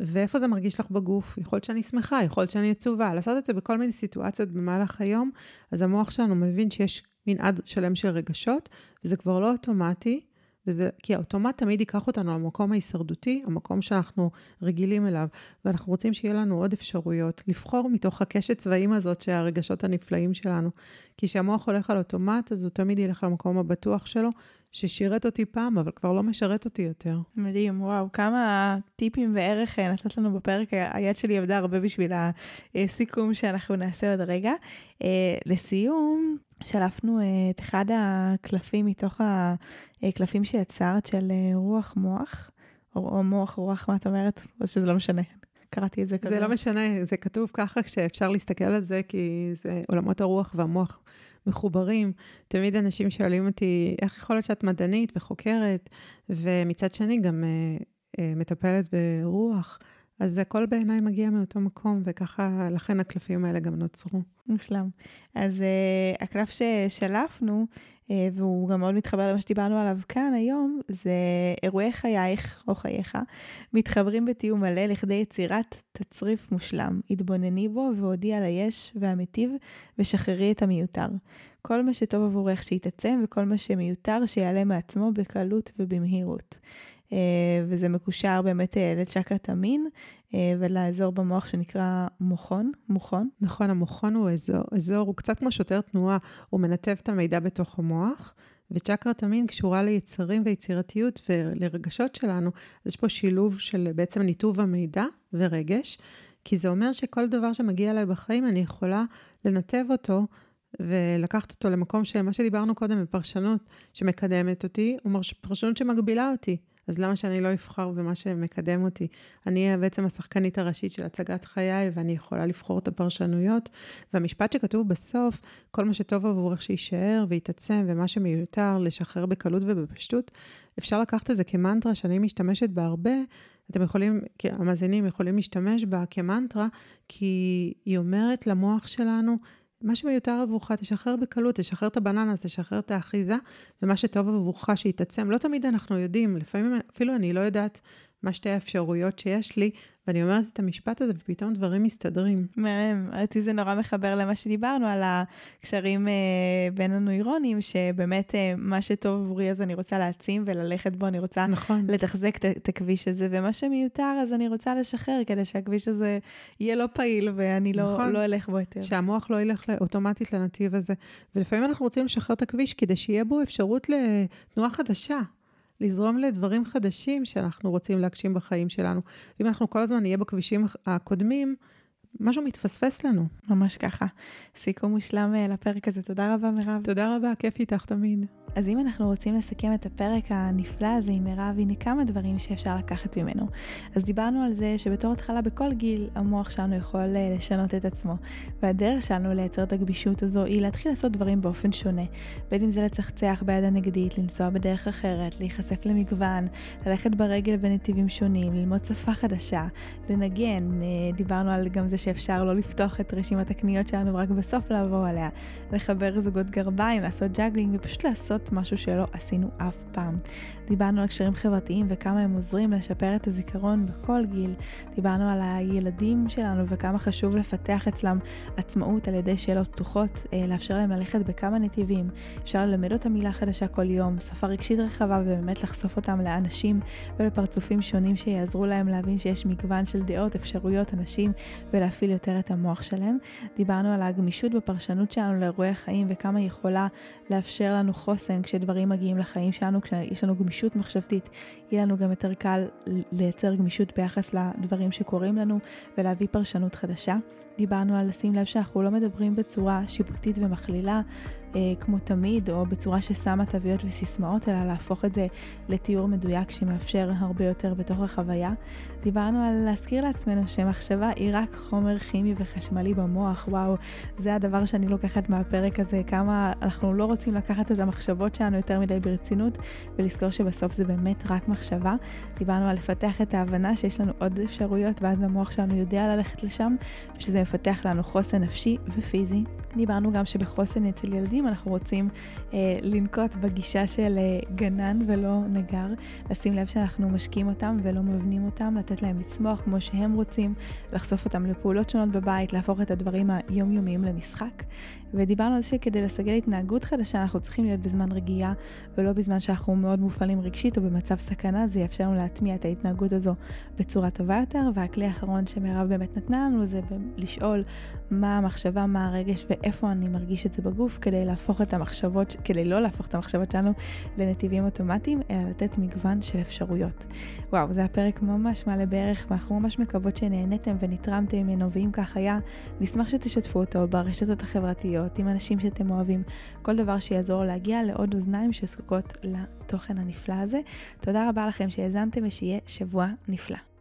ואיפה זה מרגיש לך בגוף? יכול להיות שאני שמחה, יכול להיות שאני עצובה. לעשות את זה בכל מיני סיטואציות במהלך היום, אז המוח שלנו מבין שיש מנעד שלם של רגשות, וזה כבר לא אוטומטי, וזה, כי האוטומט תמיד ייקח אותנו למקום ההישרדותי, המקום שאנחנו רגילים אליו, ואנחנו רוצים שיהיה לנו עוד אפשרויות, לבחור מתוך הקשת צבעים הזאת שהרגשות הנפלאים שלנו. כי כשהמוח הולך על אוטומט, אז הוא תמיד ילך למקום הבטוח שלו, ששירת אותי פעם, אבל כבר לא משרת אותי יותר. מדהים, וואו, כמה טיפים וערך אה, נתת לנו בפרק. היד שלי עבדה הרבה בשביל הסיכום שאנחנו נעשה עוד רגע. אה, לסיום, שלפנו אה, את אחד הקלפים מתוך הקלפים שיצרת של רוח מוח, או מוח רוח, מה את אומרת? או שזה לא משנה. קראתי את זה כזה. זה לא משנה, זה כתוב ככה כשאפשר להסתכל על זה, כי זה עולמות הרוח והמוח מחוברים. תמיד אנשים שואלים אותי, איך יכול להיות שאת מדענית וחוקרת, ומצד שני גם uh, uh, מטפלת ברוח. אז הכל בעיניי מגיע מאותו מקום, וככה, לכן הקלפים האלה גם נוצרו. מושלם. אז uh, הקלף ששלפנו, והוא גם מאוד מתחבר למה שדיברנו עליו כאן היום, זה אירועי חייך או חייך, מתחברים בתיאום מלא לכדי יצירת תצריף מושלם. התבונני בו והודיע על היש והמטיב, ושחררי את המיותר. כל מה שטוב עבורך שיתעצם, וכל מה שמיותר שיעלה מעצמו בקלות ובמהירות. אה, וזה מקושר באמת אה, לצ'קרת המין אה, ולאזור במוח שנקרא מוחון, מוחון. נכון, המוחון הוא אזור, אזור, הוא קצת כמו שוטר תנועה, הוא מנתב את המידע בתוך המוח. וצ'קרת המין קשורה ליצרים ויצירתיות ולרגשות שלנו, אז יש פה שילוב של בעצם ניתוב המידע ורגש, כי זה אומר שכל דבר שמגיע אליי בחיים, אני יכולה לנתב אותו ולקחת אותו למקום שמה שדיברנו קודם בפרשנות שמקדמת אותי, הוא פרשנות שמגבילה אותי. אז למה שאני לא אבחר במה שמקדם אותי? אני בעצם השחקנית הראשית של הצגת חיי, ואני יכולה לבחור את הפרשנויות. והמשפט שכתוב בסוף, כל מה שטוב עבורך שיישאר ויתעצם, ומה שמיותר, לשחרר בקלות ובפשטות, אפשר לקחת את זה כמנטרה שאני משתמשת בה הרבה. אתם יכולים, המאזינים יכולים להשתמש בה כמנטרה, כי היא אומרת למוח שלנו, מה שמיותר עבורך, תשחרר בקלות, תשחרר את הבננה, תשחרר את האחיזה, ומה שטוב עבורך שיתעצם. לא תמיד אנחנו יודעים, לפעמים אפילו אני לא יודעת מה שתי האפשרויות שיש לי, ואני אומרת את המשפט הזה, ופתאום דברים מסתדרים. מהמם. אותי זה נורא מחבר למה שדיברנו, על הקשרים אה, בין הנוירונים, שבאמת אה, מה שטוב עבורי אז אני רוצה להעצים וללכת בו, אני רוצה נכון. לתחזק את, את הכביש הזה, ומה שמיותר אז אני רוצה לשחרר, כדי שהכביש הזה יהיה לא פעיל ואני לא, נכון. לא אלך בו יותר. שהמוח לא ילך אוטומטית לנתיב הזה. ולפעמים אנחנו רוצים לשחרר את הכביש כדי שיהיה בו אפשרות לתנועה חדשה. לזרום לדברים חדשים שאנחנו רוצים להגשים בחיים שלנו. ואם אנחנו כל הזמן נהיה בכבישים הקודמים, משהו מתפספס לנו. ממש ככה. סיכום מושלם אה, לפרק הזה. תודה רבה, מירב. תודה רבה, כיף איתך תמיד. אז אם אנחנו רוצים לסכם את הפרק הנפלא הזה עם מירב, הנה כמה דברים שאפשר לקחת ממנו. אז דיברנו על זה שבתור התחלה בכל גיל המוח שלנו יכול אה, לשנות את עצמו, והדרך שלנו לייצר את הגבישות הזו היא להתחיל לעשות דברים באופן שונה. בין אם זה לצחצח ביד הנגדית, לנסוע בדרך אחרת, להיחשף למגוון, ללכת ברגל בנתיבים שונים, ללמוד שפה חדשה, לנגן, אה, דיברנו על גם זה שאפשר לא לפתוח את רשימת הקניות שלנו ורק בסוף לעבור עליה, לחבר זוגות גרביים, לעשות ג'אגלינג ופשוט לעשות משהו שלא עשינו אף פעם. דיברנו על קשרים חברתיים וכמה הם עוזרים לשפר את הזיכרון בכל גיל. דיברנו על הילדים שלנו וכמה חשוב לפתח אצלם עצמאות על ידי שאלות פתוחות, אה, לאפשר להם ללכת בכמה נתיבים. אפשר ללמד אותם מילה חדשה כל יום, שפה רגשית רחבה ובאמת לחשוף אותם לאנשים ולפרצופים שונים שיעזרו להם להבין שיש מגוון של דעות, אפשרויות, אנשים ולהפעיל יותר את המוח שלהם. דיברנו על הגמישות בפרשנות שלנו לאירועי החיים וכמה היא יכולה לאפשר לנו חוסן כשדברים מגיעים לחיים שלנו, כשיש לנו גמישות מחשבתית, יהיה לנו גם יותר קל לייצר גמישות ביחס לדברים שקורים לנו ולהביא פרשנות חדשה. דיברנו על לשים לב שאנחנו לא מדברים בצורה שיפוטית ומכלילה, כמו תמיד, או בצורה ששמה תוויות וסיסמאות, אלא להפוך את זה לתיאור מדויק שמאפשר הרבה יותר בתוך החוויה. דיברנו על להזכיר לעצמנו שמחשבה היא רק חומר כימי וחשמלי במוח, וואו, זה הדבר שאני לוקחת מהפרק הזה, כמה אנחנו לא רוצים לקחת את המחשבות שלנו יותר מדי ברצינות, ולזכור שבסוף זה באמת רק מחשבה. דיברנו על לפתח את ההבנה שיש לנו עוד אפשרויות, ואז המוח שלנו יודע ללכת לשם, ושזה מפתח לנו חוסן נפשי ופיזי. דיברנו גם שבחוסן אצל ילדים אנחנו רוצים אה, לנקוט בגישה של אה, גנן ולא נגר, לשים לב שאנחנו משקיעים אותם ולא מבנים אותם, לתת להם לצמוח כמו שהם רוצים, לחשוף אותם לפעולות שונות בבית, להפוך את הדברים היומיומיים למשחק. ודיברנו על זה שכדי לסגל התנהגות חדשה אנחנו צריכים להיות בזמן רגיעה ולא בזמן שאנחנו מאוד מופעלים רגשית או במצב סכנה, זה יאפשר לנו להטמיע את ההתנהגות הזו בצורה טובה יותר. והכלי האחרון שמירב באמת נתנה לנו זה לשאול מה המחשבה, מה הרגש ואיפה אני מרגיש את זה בגוף כדי להפוך את המחשבות, כדי לא להפוך את המחשבות שלנו לנתיבים אוטומטיים, אלא לתת מגוון של אפשרויות. וואו, זה הפרק ממש מלא בערך ואנחנו ממש מקוות שנהניתם ונתרמתם ממנו, ואם כך היה, נשמח שתשתפו אותו ברשתות החברתיות. עם אנשים שאתם אוהבים, כל דבר שיעזור להגיע לעוד אוזניים שזקוקות לתוכן הנפלא הזה. תודה רבה לכם שהאזנתם ושיהיה שבוע נפלא.